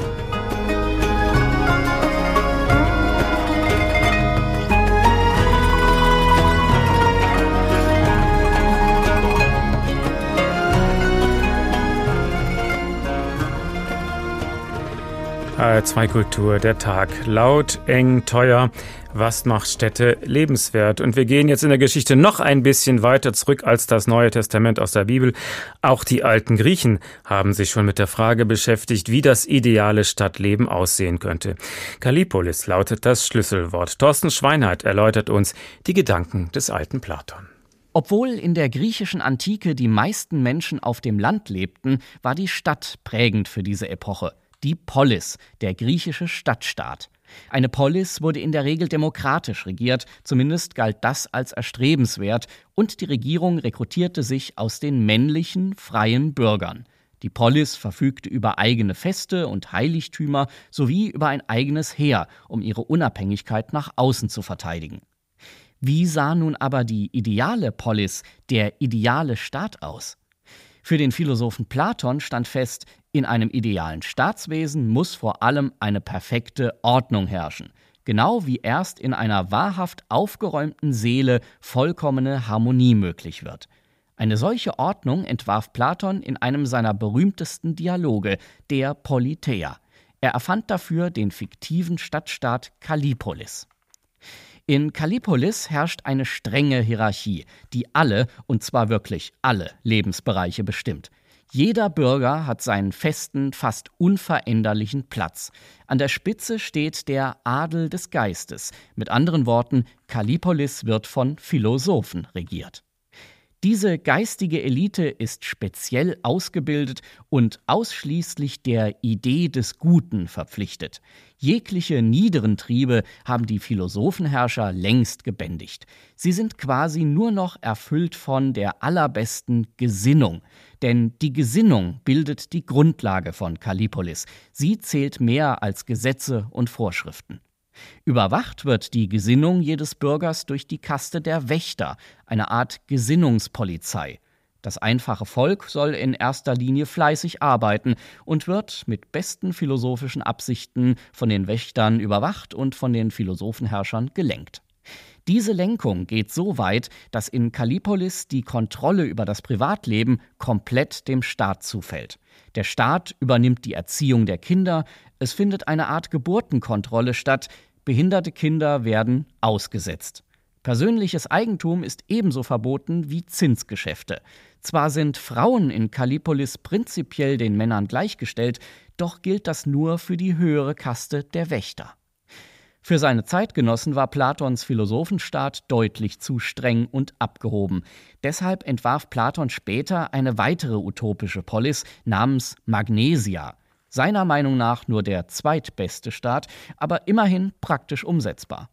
HR2 Kultur, der Tag. Laut, eng, teuer. Was macht Städte lebenswert? Und wir gehen jetzt in der Geschichte noch ein bisschen weiter zurück als das Neue Testament aus der Bibel. Auch die alten Griechen haben sich schon mit der Frage beschäftigt, wie das ideale Stadtleben aussehen könnte. Kallipolis lautet das Schlüsselwort. Thorsten Schweinheit erläutert uns die Gedanken des alten Platon. Obwohl in der griechischen Antike die meisten Menschen auf dem Land lebten, war die Stadt prägend für diese Epoche die Polis, der griechische Stadtstaat. Eine Polis wurde in der Regel demokratisch regiert, zumindest galt das als erstrebenswert, und die Regierung rekrutierte sich aus den männlichen, freien Bürgern. Die Polis verfügte über eigene Feste und Heiligtümer sowie über ein eigenes Heer, um ihre Unabhängigkeit nach außen zu verteidigen. Wie sah nun aber die ideale Polis, der ideale Staat aus? Für den Philosophen Platon stand fest, in einem idealen Staatswesen muss vor allem eine perfekte Ordnung herrschen, genau wie erst in einer wahrhaft aufgeräumten Seele vollkommene Harmonie möglich wird. Eine solche Ordnung entwarf Platon in einem seiner berühmtesten Dialoge, der Politeia. Er erfand dafür den fiktiven Stadtstaat Kallipolis. In Kallipolis herrscht eine strenge Hierarchie, die alle, und zwar wirklich alle Lebensbereiche bestimmt. Jeder Bürger hat seinen festen, fast unveränderlichen Platz. An der Spitze steht der Adel des Geistes. Mit anderen Worten, Kallipolis wird von Philosophen regiert. Diese geistige Elite ist speziell ausgebildet und ausschließlich der Idee des Guten verpflichtet. Jegliche niederen Triebe haben die Philosophenherrscher längst gebändigt. Sie sind quasi nur noch erfüllt von der allerbesten Gesinnung. Denn die Gesinnung bildet die Grundlage von Kallipolis. Sie zählt mehr als Gesetze und Vorschriften. Überwacht wird die Gesinnung jedes Bürgers durch die Kaste der Wächter, eine Art Gesinnungspolizei. Das einfache Volk soll in erster Linie fleißig arbeiten und wird mit besten philosophischen Absichten von den Wächtern überwacht und von den Philosophenherrschern gelenkt. Diese Lenkung geht so weit, dass in Kallipolis die Kontrolle über das Privatleben komplett dem Staat zufällt. Der Staat übernimmt die Erziehung der Kinder, es findet eine Art Geburtenkontrolle statt, behinderte Kinder werden ausgesetzt. Persönliches Eigentum ist ebenso verboten wie Zinsgeschäfte. Zwar sind Frauen in Kallipolis prinzipiell den Männern gleichgestellt, doch gilt das nur für die höhere Kaste der Wächter. Für seine Zeitgenossen war Platons Philosophenstaat deutlich zu streng und abgehoben. Deshalb entwarf Platon später eine weitere utopische Polis namens Magnesia. Seiner Meinung nach nur der zweitbeste Staat, aber immerhin praktisch umsetzbar.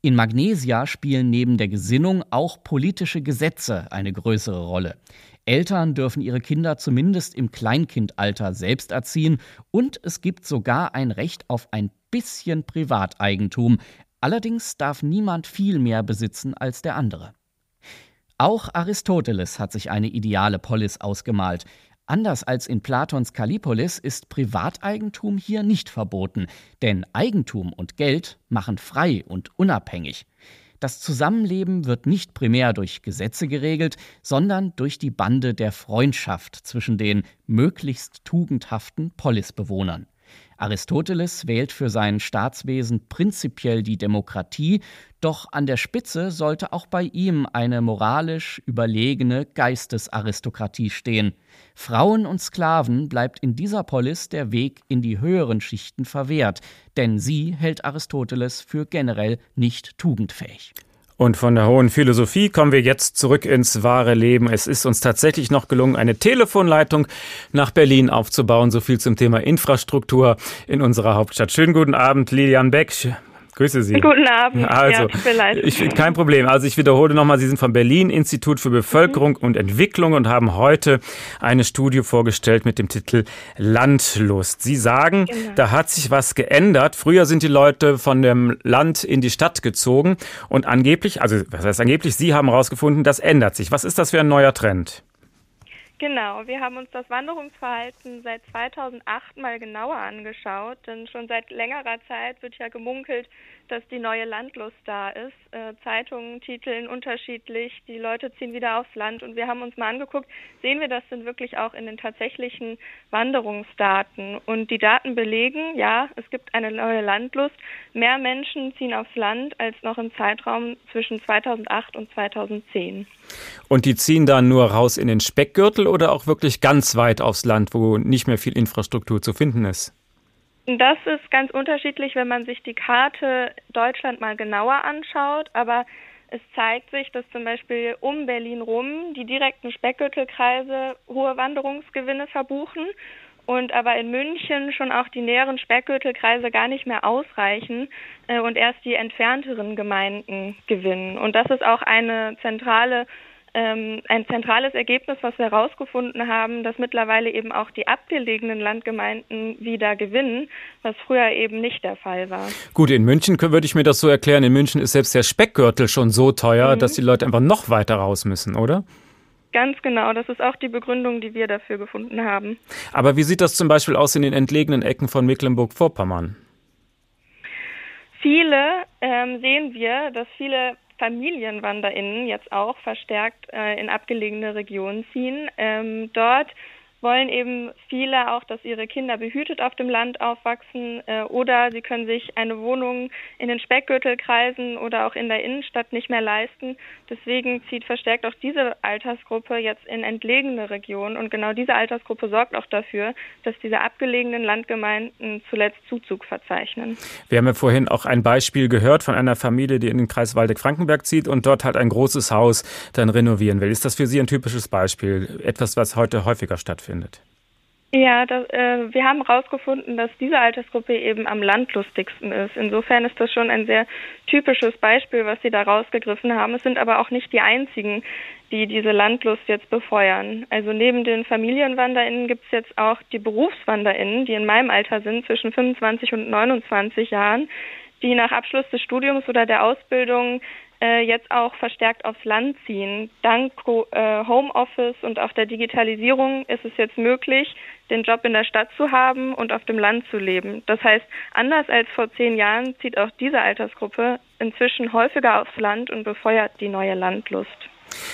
In Magnesia spielen neben der Gesinnung auch politische Gesetze eine größere Rolle. Eltern dürfen ihre Kinder zumindest im Kleinkindalter selbst erziehen und es gibt sogar ein Recht auf ein bisschen Privateigentum. Allerdings darf niemand viel mehr besitzen als der andere. Auch Aristoteles hat sich eine ideale Polis ausgemalt. Anders als in Platons Kallipolis ist Privateigentum hier nicht verboten, denn Eigentum und Geld machen frei und unabhängig. Das Zusammenleben wird nicht primär durch Gesetze geregelt, sondern durch die Bande der Freundschaft zwischen den möglichst tugendhaften Polisbewohnern. Aristoteles wählt für sein Staatswesen prinzipiell die Demokratie, doch an der Spitze sollte auch bei ihm eine moralisch überlegene Geistesaristokratie stehen. Frauen und Sklaven bleibt in dieser Polis der Weg in die höheren Schichten verwehrt, denn sie hält Aristoteles für generell nicht tugendfähig. Und von der hohen Philosophie kommen wir jetzt zurück ins wahre Leben. Es ist uns tatsächlich noch gelungen, eine Telefonleitung nach Berlin aufzubauen. So viel zum Thema Infrastruktur in unserer Hauptstadt. Schönen guten Abend, Lilian Beck. Grüße Sie. Guten Abend. Also, ja, ich, kein Problem. Also ich wiederhole nochmal, Sie sind vom Berlin Institut für Bevölkerung mhm. und Entwicklung und haben heute eine Studie vorgestellt mit dem Titel Landlust. Sie sagen, genau. da hat sich was geändert. Früher sind die Leute von dem Land in die Stadt gezogen und angeblich, also was heißt angeblich, Sie haben herausgefunden, das ändert sich. Was ist das für ein neuer Trend? Genau, wir haben uns das Wanderungsverhalten seit 2008 mal genauer angeschaut, denn schon seit längerer Zeit wird ja gemunkelt, dass die neue Landlust da ist. Äh, Zeitungen titeln unterschiedlich, die Leute ziehen wieder aufs Land und wir haben uns mal angeguckt, sehen wir das denn wirklich auch in den tatsächlichen Wanderungsdaten? Und die Daten belegen, ja, es gibt eine neue Landlust. Mehr Menschen ziehen aufs Land als noch im Zeitraum zwischen 2008 und 2010. Und die ziehen dann nur raus in den Speckgürtel oder auch wirklich ganz weit aufs Land, wo nicht mehr viel Infrastruktur zu finden ist? Das ist ganz unterschiedlich, wenn man sich die Karte Deutschland mal genauer anschaut, aber es zeigt sich, dass zum Beispiel um Berlin rum die direkten Speckgürtelkreise hohe Wanderungsgewinne verbuchen und aber in München schon auch die näheren Speckgürtelkreise gar nicht mehr ausreichen äh, und erst die entfernteren Gemeinden gewinnen. Und das ist auch eine zentrale ähm, ein zentrales Ergebnis, was wir herausgefunden haben, dass mittlerweile eben auch die abgelegenen Landgemeinden wieder gewinnen, was früher eben nicht der Fall war. Gut, in München würde ich mir das so erklären. In München ist selbst der Speckgürtel schon so teuer, mhm. dass die Leute einfach noch weiter raus müssen, oder? Ganz genau, das ist auch die Begründung, die wir dafür gefunden haben. Aber wie sieht das zum Beispiel aus in den entlegenen Ecken von Mecklenburg-Vorpommern? Viele ähm, sehen wir, dass viele FamilienwanderInnen jetzt auch verstärkt äh, in abgelegene Regionen ziehen. Ähm, dort wollen eben viele auch, dass ihre Kinder behütet auf dem Land aufwachsen äh, oder sie können sich eine Wohnung in den Speckgürtelkreisen oder auch in der Innenstadt nicht mehr leisten. Deswegen zieht verstärkt auch diese Altersgruppe jetzt in entlegene Regionen und genau diese Altersgruppe sorgt auch dafür, dass diese abgelegenen Landgemeinden zuletzt Zuzug verzeichnen. Wir haben ja vorhin auch ein Beispiel gehört von einer Familie, die in den Kreis Waldeck-Frankenberg zieht und dort halt ein großes Haus dann renovieren will. Ist das für Sie ein typisches Beispiel? Etwas, was heute häufiger stattfindet? Stattfindet? Ja, das, äh, wir haben herausgefunden, dass diese Altersgruppe eben am landlustigsten ist. Insofern ist das schon ein sehr typisches Beispiel, was Sie da rausgegriffen haben. Es sind aber auch nicht die einzigen, die diese Landlust jetzt befeuern. Also neben den FamilienwanderInnen gibt es jetzt auch die BerufswanderInnen, die in meinem Alter sind, zwischen 25 und 29 Jahren, die nach Abschluss des Studiums oder der Ausbildung äh, jetzt auch verstärkt aufs Land ziehen. Dank äh, Homeoffice und auch der Digitalisierung ist es jetzt möglich, den Job in der Stadt zu haben und auf dem Land zu leben. Das heißt, anders als vor zehn Jahren zieht auch diese Altersgruppe inzwischen häufiger aufs Land und befeuert die neue Landlust.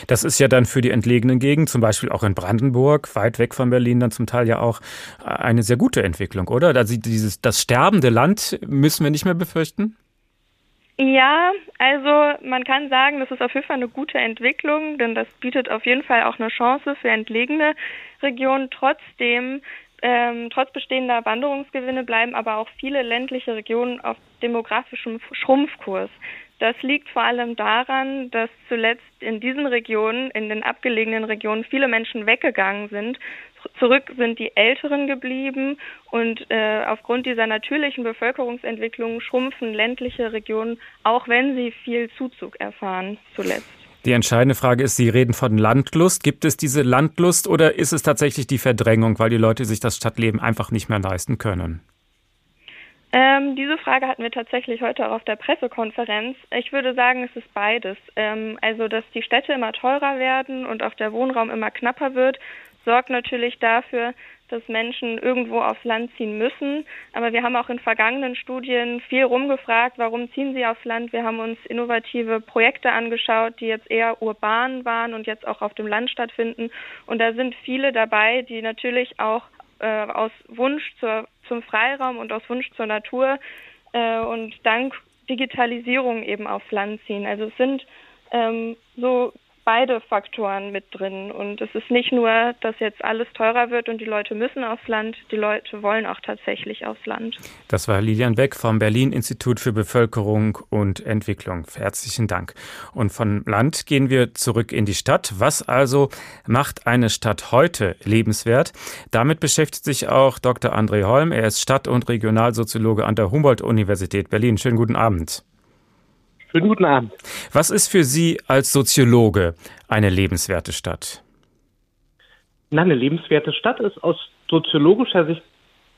Das ist ja dann für die entlegenen Gegenden, zum Beispiel auch in Brandenburg, weit weg von Berlin, dann zum Teil ja auch eine sehr gute Entwicklung, oder? Also dieses, das sterbende Land müssen wir nicht mehr befürchten? Ja, also man kann sagen, das ist auf jeden Fall eine gute Entwicklung, denn das bietet auf jeden Fall auch eine Chance für entlegene Regionen. Trotzdem, ähm, trotz bestehender Wanderungsgewinne bleiben aber auch viele ländliche Regionen auf demografischem Schrumpfkurs. Das liegt vor allem daran, dass zuletzt in diesen Regionen, in den abgelegenen Regionen, viele Menschen weggegangen sind. Zurück sind die Älteren geblieben und äh, aufgrund dieser natürlichen Bevölkerungsentwicklung schrumpfen ländliche Regionen, auch wenn sie viel Zuzug erfahren zuletzt. Die entscheidende Frage ist, Sie reden von Landlust. Gibt es diese Landlust oder ist es tatsächlich die Verdrängung, weil die Leute sich das Stadtleben einfach nicht mehr leisten können? Ähm, diese Frage hatten wir tatsächlich heute auch auf der Pressekonferenz. Ich würde sagen, es ist beides. Ähm, also, dass die Städte immer teurer werden und auch der Wohnraum immer knapper wird, sorgt natürlich dafür, dass Menschen irgendwo aufs Land ziehen müssen. Aber wir haben auch in vergangenen Studien viel rumgefragt, warum ziehen sie aufs Land. Wir haben uns innovative Projekte angeschaut, die jetzt eher urban waren und jetzt auch auf dem Land stattfinden. Und da sind viele dabei, die natürlich auch äh, aus Wunsch zur, zum Freiraum und aus Wunsch zur Natur äh, und dank Digitalisierung eben aufs Land ziehen. Also es sind ähm, so beide Faktoren mit drin. Und es ist nicht nur, dass jetzt alles teurer wird und die Leute müssen aufs Land, die Leute wollen auch tatsächlich aufs Land. Das war Lilian Beck vom Berlin Institut für Bevölkerung und Entwicklung. Herzlichen Dank. Und von Land gehen wir zurück in die Stadt. Was also macht eine Stadt heute lebenswert? Damit beschäftigt sich auch Dr. André Holm. Er ist Stadt- und Regionalsoziologe an der Humboldt-Universität Berlin. Schönen guten Abend. Schönen guten Abend. Was ist für Sie als Soziologe eine lebenswerte Stadt? Na, eine lebenswerte Stadt ist aus soziologischer Sicht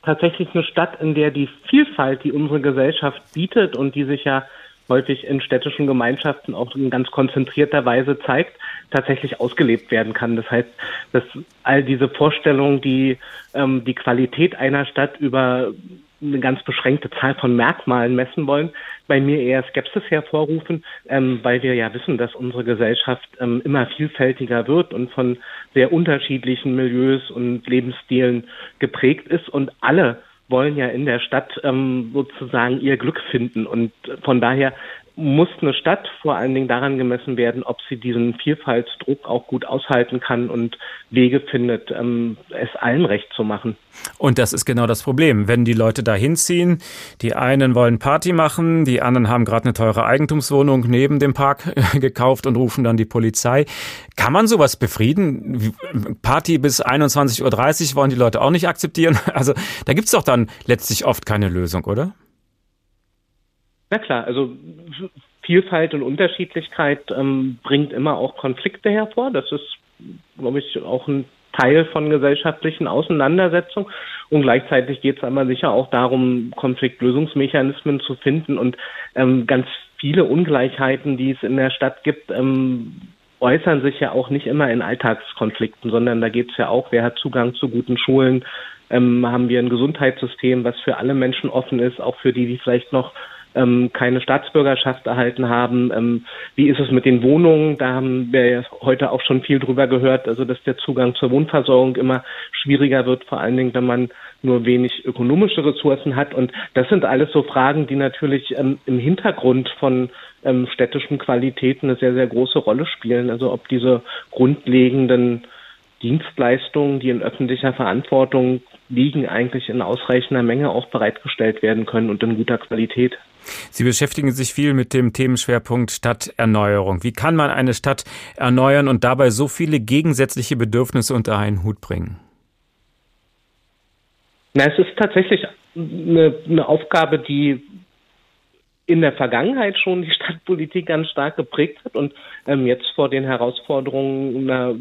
tatsächlich eine Stadt, in der die Vielfalt, die unsere Gesellschaft bietet und die sich ja häufig in städtischen Gemeinschaften auch in ganz konzentrierter Weise zeigt, tatsächlich ausgelebt werden kann. Das heißt, dass all diese Vorstellungen, die ähm, die Qualität einer Stadt über eine ganz beschränkte Zahl von Merkmalen messen wollen, bei mir eher Skepsis hervorrufen, ähm, weil wir ja wissen, dass unsere Gesellschaft ähm, immer vielfältiger wird und von sehr unterschiedlichen Milieus und Lebensstilen geprägt ist. Und alle wollen ja in der Stadt ähm, sozusagen ihr Glück finden. Und von daher muss eine Stadt vor allen Dingen daran gemessen werden, ob sie diesen Vielfaltsdruck auch gut aushalten kann und Wege findet, ähm, es allen recht zu machen. Und das ist genau das Problem. Wenn die Leute da hinziehen, die einen wollen Party machen, die anderen haben gerade eine teure Eigentumswohnung neben dem Park gekauft und rufen dann die Polizei. Kann man sowas befrieden? Party bis 21.30 Uhr wollen die Leute auch nicht akzeptieren. Also da gibt es doch dann letztlich oft keine Lösung, oder? Na klar, also Vielfalt und Unterschiedlichkeit ähm, bringt immer auch Konflikte hervor. Das ist, glaube ich, auch ein Teil von gesellschaftlichen Auseinandersetzungen. Und gleichzeitig geht es aber sicher auch darum, Konfliktlösungsmechanismen zu finden und ähm, ganz viele Ungleichheiten, die es in der Stadt gibt, ähm, äußern sich ja auch nicht immer in Alltagskonflikten, sondern da geht es ja auch, wer hat Zugang zu guten Schulen, ähm, haben wir ein Gesundheitssystem, was für alle Menschen offen ist, auch für die, die vielleicht noch ähm, keine Staatsbürgerschaft erhalten haben. Ähm, wie ist es mit den Wohnungen? Da haben wir ja heute auch schon viel drüber gehört, also dass der Zugang zur Wohnversorgung immer schwieriger wird, vor allen Dingen, wenn man nur wenig ökonomische Ressourcen hat. Und das sind alles so Fragen, die natürlich ähm, im Hintergrund von ähm, städtischen Qualitäten eine sehr, sehr große Rolle spielen. Also ob diese grundlegenden Dienstleistungen, die in öffentlicher Verantwortung liegen, eigentlich in ausreichender Menge auch bereitgestellt werden können und in guter Qualität. Sie beschäftigen sich viel mit dem Themenschwerpunkt Stadterneuerung. Wie kann man eine Stadt erneuern und dabei so viele gegensätzliche Bedürfnisse unter einen Hut bringen? Na, es ist tatsächlich eine, eine Aufgabe, die in der Vergangenheit schon die Stadtpolitik ganz stark geprägt hat und ähm, jetzt vor den Herausforderungen einer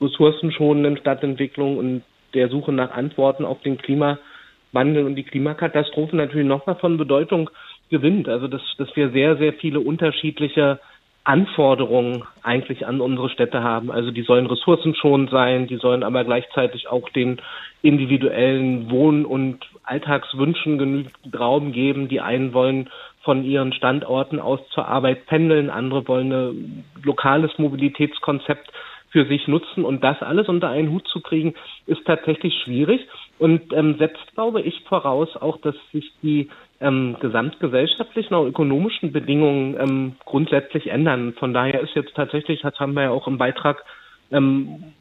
ressourcenschonenden Stadtentwicklung und der Suche nach Antworten auf den Klimawandel und die Klimakatastrophen natürlich nochmal von Bedeutung gewinnt. Also dass, dass wir sehr, sehr viele unterschiedliche Anforderungen eigentlich an unsere Städte haben. Also die sollen ressourcenschonend sein, die sollen aber gleichzeitig auch den individuellen Wohn- und Alltagswünschen genügend Raum geben. Die einen wollen von ihren Standorten aus zur Arbeit pendeln, andere wollen ein lokales Mobilitätskonzept für sich nutzen und das alles unter einen Hut zu kriegen, ist tatsächlich schwierig und ähm, setzt, glaube ich, voraus auch, dass sich die ähm, gesamtgesellschaftlichen und ökonomischen Bedingungen ähm, grundsätzlich ändern. Von daher ist jetzt tatsächlich, das haben wir ja auch im Beitrag ähm,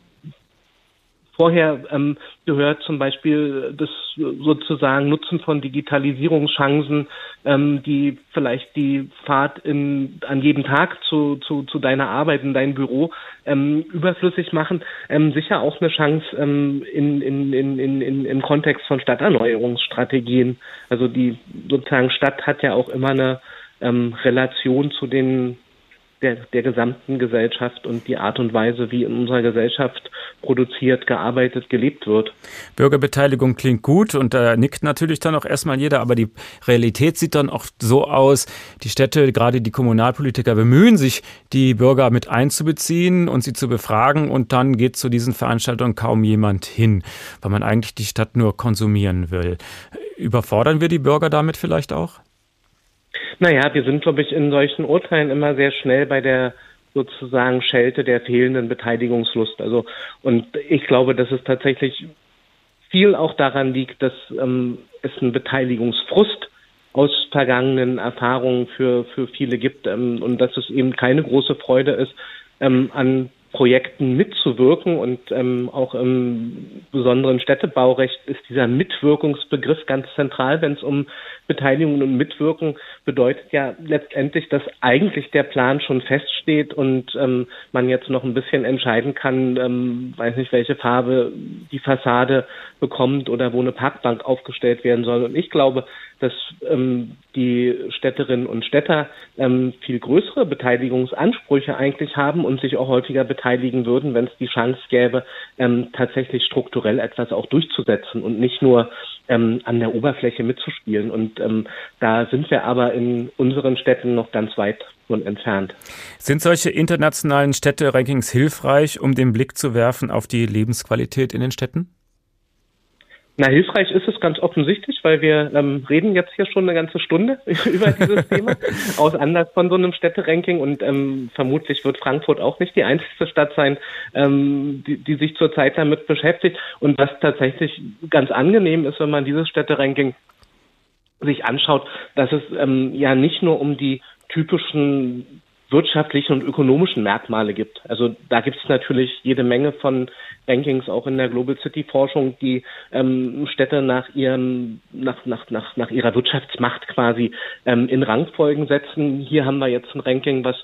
vorher ähm, gehört, zum Beispiel das sozusagen Nutzen von Digitalisierungschancen, ähm, die vielleicht die Fahrt in, an jedem Tag zu, zu, zu deiner Arbeit in dein Büro ähm, überflüssig machen, ähm, sicher auch eine Chance ähm, in, in, in, in, in, im Kontext von Stadterneuerungsstrategien. Also die sozusagen Stadt hat ja auch immer eine ähm, Relation zu den der, der gesamten Gesellschaft und die Art und Weise, wie in unserer Gesellschaft produziert, gearbeitet, gelebt wird. Bürgerbeteiligung klingt gut und da nickt natürlich dann auch erstmal jeder, aber die Realität sieht dann auch so aus, die Städte, gerade die Kommunalpolitiker bemühen sich, die Bürger mit einzubeziehen und sie zu befragen und dann geht zu diesen Veranstaltungen kaum jemand hin, weil man eigentlich die Stadt nur konsumieren will. Überfordern wir die Bürger damit vielleicht auch? Naja, wir sind, glaube ich, in solchen Urteilen immer sehr schnell bei der sozusagen Schelte der fehlenden Beteiligungslust. Also, und ich glaube, dass es tatsächlich viel auch daran liegt, dass ähm, es einen Beteiligungsfrust aus vergangenen Erfahrungen für, für viele gibt ähm, und dass es eben keine große Freude ist, ähm, an Projekten mitzuwirken und ähm, auch im besonderen Städtebaurecht ist dieser Mitwirkungsbegriff ganz zentral, wenn es um Beteiligung und Mitwirken bedeutet ja letztendlich, dass eigentlich der Plan schon feststeht und ähm, man jetzt noch ein bisschen entscheiden kann, ähm, weiß nicht, welche Farbe die Fassade bekommt oder wo eine Parkbank aufgestellt werden soll. Und ich glaube, dass ähm, die Städterinnen und Städter ähm, viel größere Beteiligungsansprüche eigentlich haben und sich auch häufiger beteiligen würden, wenn es die Chance gäbe, ähm, tatsächlich strukturell etwas auch durchzusetzen und nicht nur ähm, an der Oberfläche mitzuspielen. Und ähm, da sind wir aber in unseren Städten noch ganz weit von entfernt. Sind solche internationalen Städte-Rankings hilfreich, um den Blick zu werfen auf die Lebensqualität in den Städten? Na, hilfreich ist es ganz offensichtlich, weil wir ähm, reden jetzt hier schon eine ganze Stunde über dieses Thema aus Anlass von so einem Städteranking und ähm, vermutlich wird Frankfurt auch nicht die einzige Stadt sein, ähm, die, die sich zurzeit damit beschäftigt. Und was tatsächlich ganz angenehm ist, wenn man dieses Städteranking sich anschaut, dass es ähm, ja nicht nur um die typischen wirtschaftlichen und ökonomischen Merkmale gibt. Also da gibt es natürlich jede Menge von Rankings auch in der Global City Forschung, die ähm, Städte nach ihrem nach, nach, nach, nach ihrer Wirtschaftsmacht quasi ähm, in Rangfolgen setzen. Hier haben wir jetzt ein Ranking, was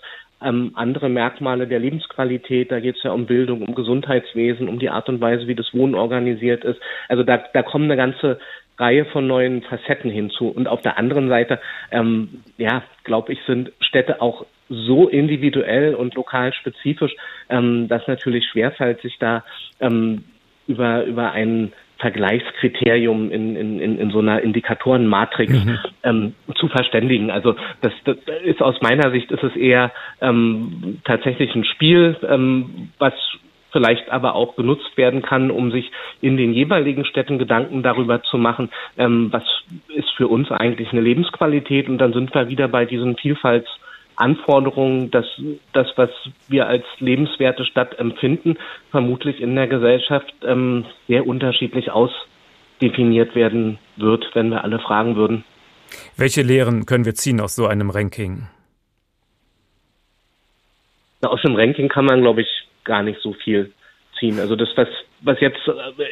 ähm, andere Merkmale der Lebensqualität, da geht es ja um Bildung, um Gesundheitswesen, um die Art und Weise, wie das Wohnen organisiert ist. Also da, da kommen eine ganze Reihe von neuen Facetten hinzu. Und auf der anderen Seite, ähm, ja, glaube ich, sind Städte auch so individuell und lokal spezifisch, ähm, dass natürlich schwerfällt, sich da ähm, über, über ein Vergleichskriterium in, in, in, in so einer Indikatorenmatrix mhm. ähm, zu verständigen. Also das, das ist aus meiner Sicht ist es eher ähm, tatsächlich ein Spiel, ähm, was vielleicht aber auch genutzt werden kann, um sich in den jeweiligen Städten Gedanken darüber zu machen, ähm, was ist für uns eigentlich eine Lebensqualität und dann sind wir wieder bei diesen Vielfalts Anforderungen, dass das, was wir als lebenswerte Stadt empfinden, vermutlich in der Gesellschaft ähm, sehr unterschiedlich ausdefiniert werden wird, wenn wir alle fragen würden. Welche Lehren können wir ziehen aus so einem Ranking? Na, aus dem Ranking kann man, glaube ich, gar nicht so viel ziehen. Also das, was, was jetzt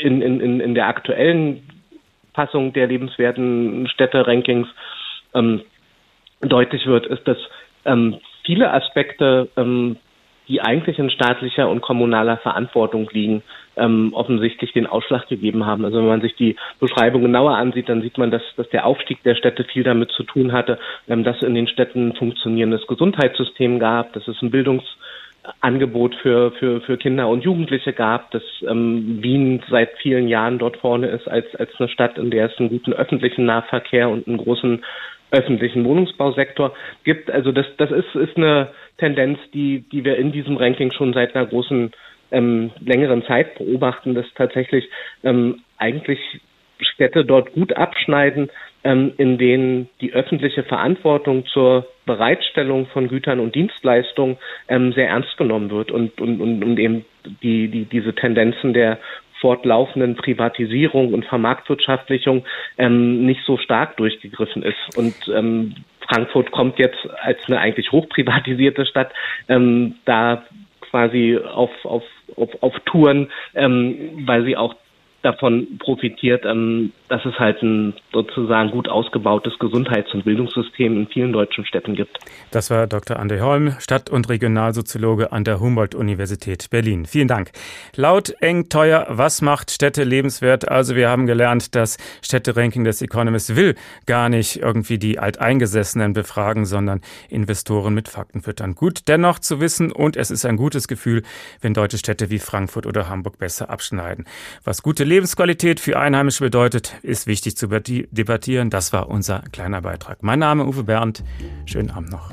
in, in, in der aktuellen Fassung der lebenswerten Städte-Rankings ähm, deutlich wird, ist, dass ähm, viele Aspekte, ähm, die eigentlich in staatlicher und kommunaler Verantwortung liegen, ähm, offensichtlich den Ausschlag gegeben haben. Also wenn man sich die Beschreibung genauer ansieht, dann sieht man, dass, dass der Aufstieg der Städte viel damit zu tun hatte, ähm, dass in den Städten ein funktionierendes Gesundheitssystem gab, dass es ein Bildungsangebot für, für, für Kinder und Jugendliche gab, dass ähm, Wien seit vielen Jahren dort vorne ist als, als eine Stadt, in der es einen guten öffentlichen Nahverkehr und einen großen öffentlichen Wohnungsbausektor gibt. Also das, das ist, ist eine Tendenz, die, die wir in diesem Ranking schon seit einer großen, ähm, längeren Zeit beobachten, dass tatsächlich ähm, eigentlich Städte dort gut abschneiden, ähm, in denen die öffentliche Verantwortung zur Bereitstellung von Gütern und Dienstleistungen ähm, sehr ernst genommen wird und, und, und, und eben die, die, diese Tendenzen der fortlaufenden Privatisierung und Vermarktwirtschaftlichung ähm, nicht so stark durchgegriffen ist. Und ähm, Frankfurt kommt jetzt als eine eigentlich hochprivatisierte Stadt ähm, da quasi auf, auf, auf, auf Touren, ähm, weil sie auch davon profitiert, ähm, dass es halt ein sozusagen gut ausgebautes Gesundheits- und Bildungssystem in vielen deutschen Städten gibt. Das war Dr. André Holm, Stadt- und Regionalsoziologe an der Humboldt-Universität Berlin. Vielen Dank. Laut, eng, teuer, was macht Städte lebenswert? Also wir haben gelernt, das Städteranking des Economist will gar nicht irgendwie die Alteingesessenen befragen, sondern Investoren mit Fakten füttern. Gut dennoch zu wissen und es ist ein gutes Gefühl, wenn deutsche Städte wie Frankfurt oder Hamburg besser abschneiden. Was gute Lebensqualität für Einheimische bedeutet, ist wichtig zu debattieren. Das war unser kleiner Beitrag. Mein Name ist Uwe Bernd. Schönen Abend noch.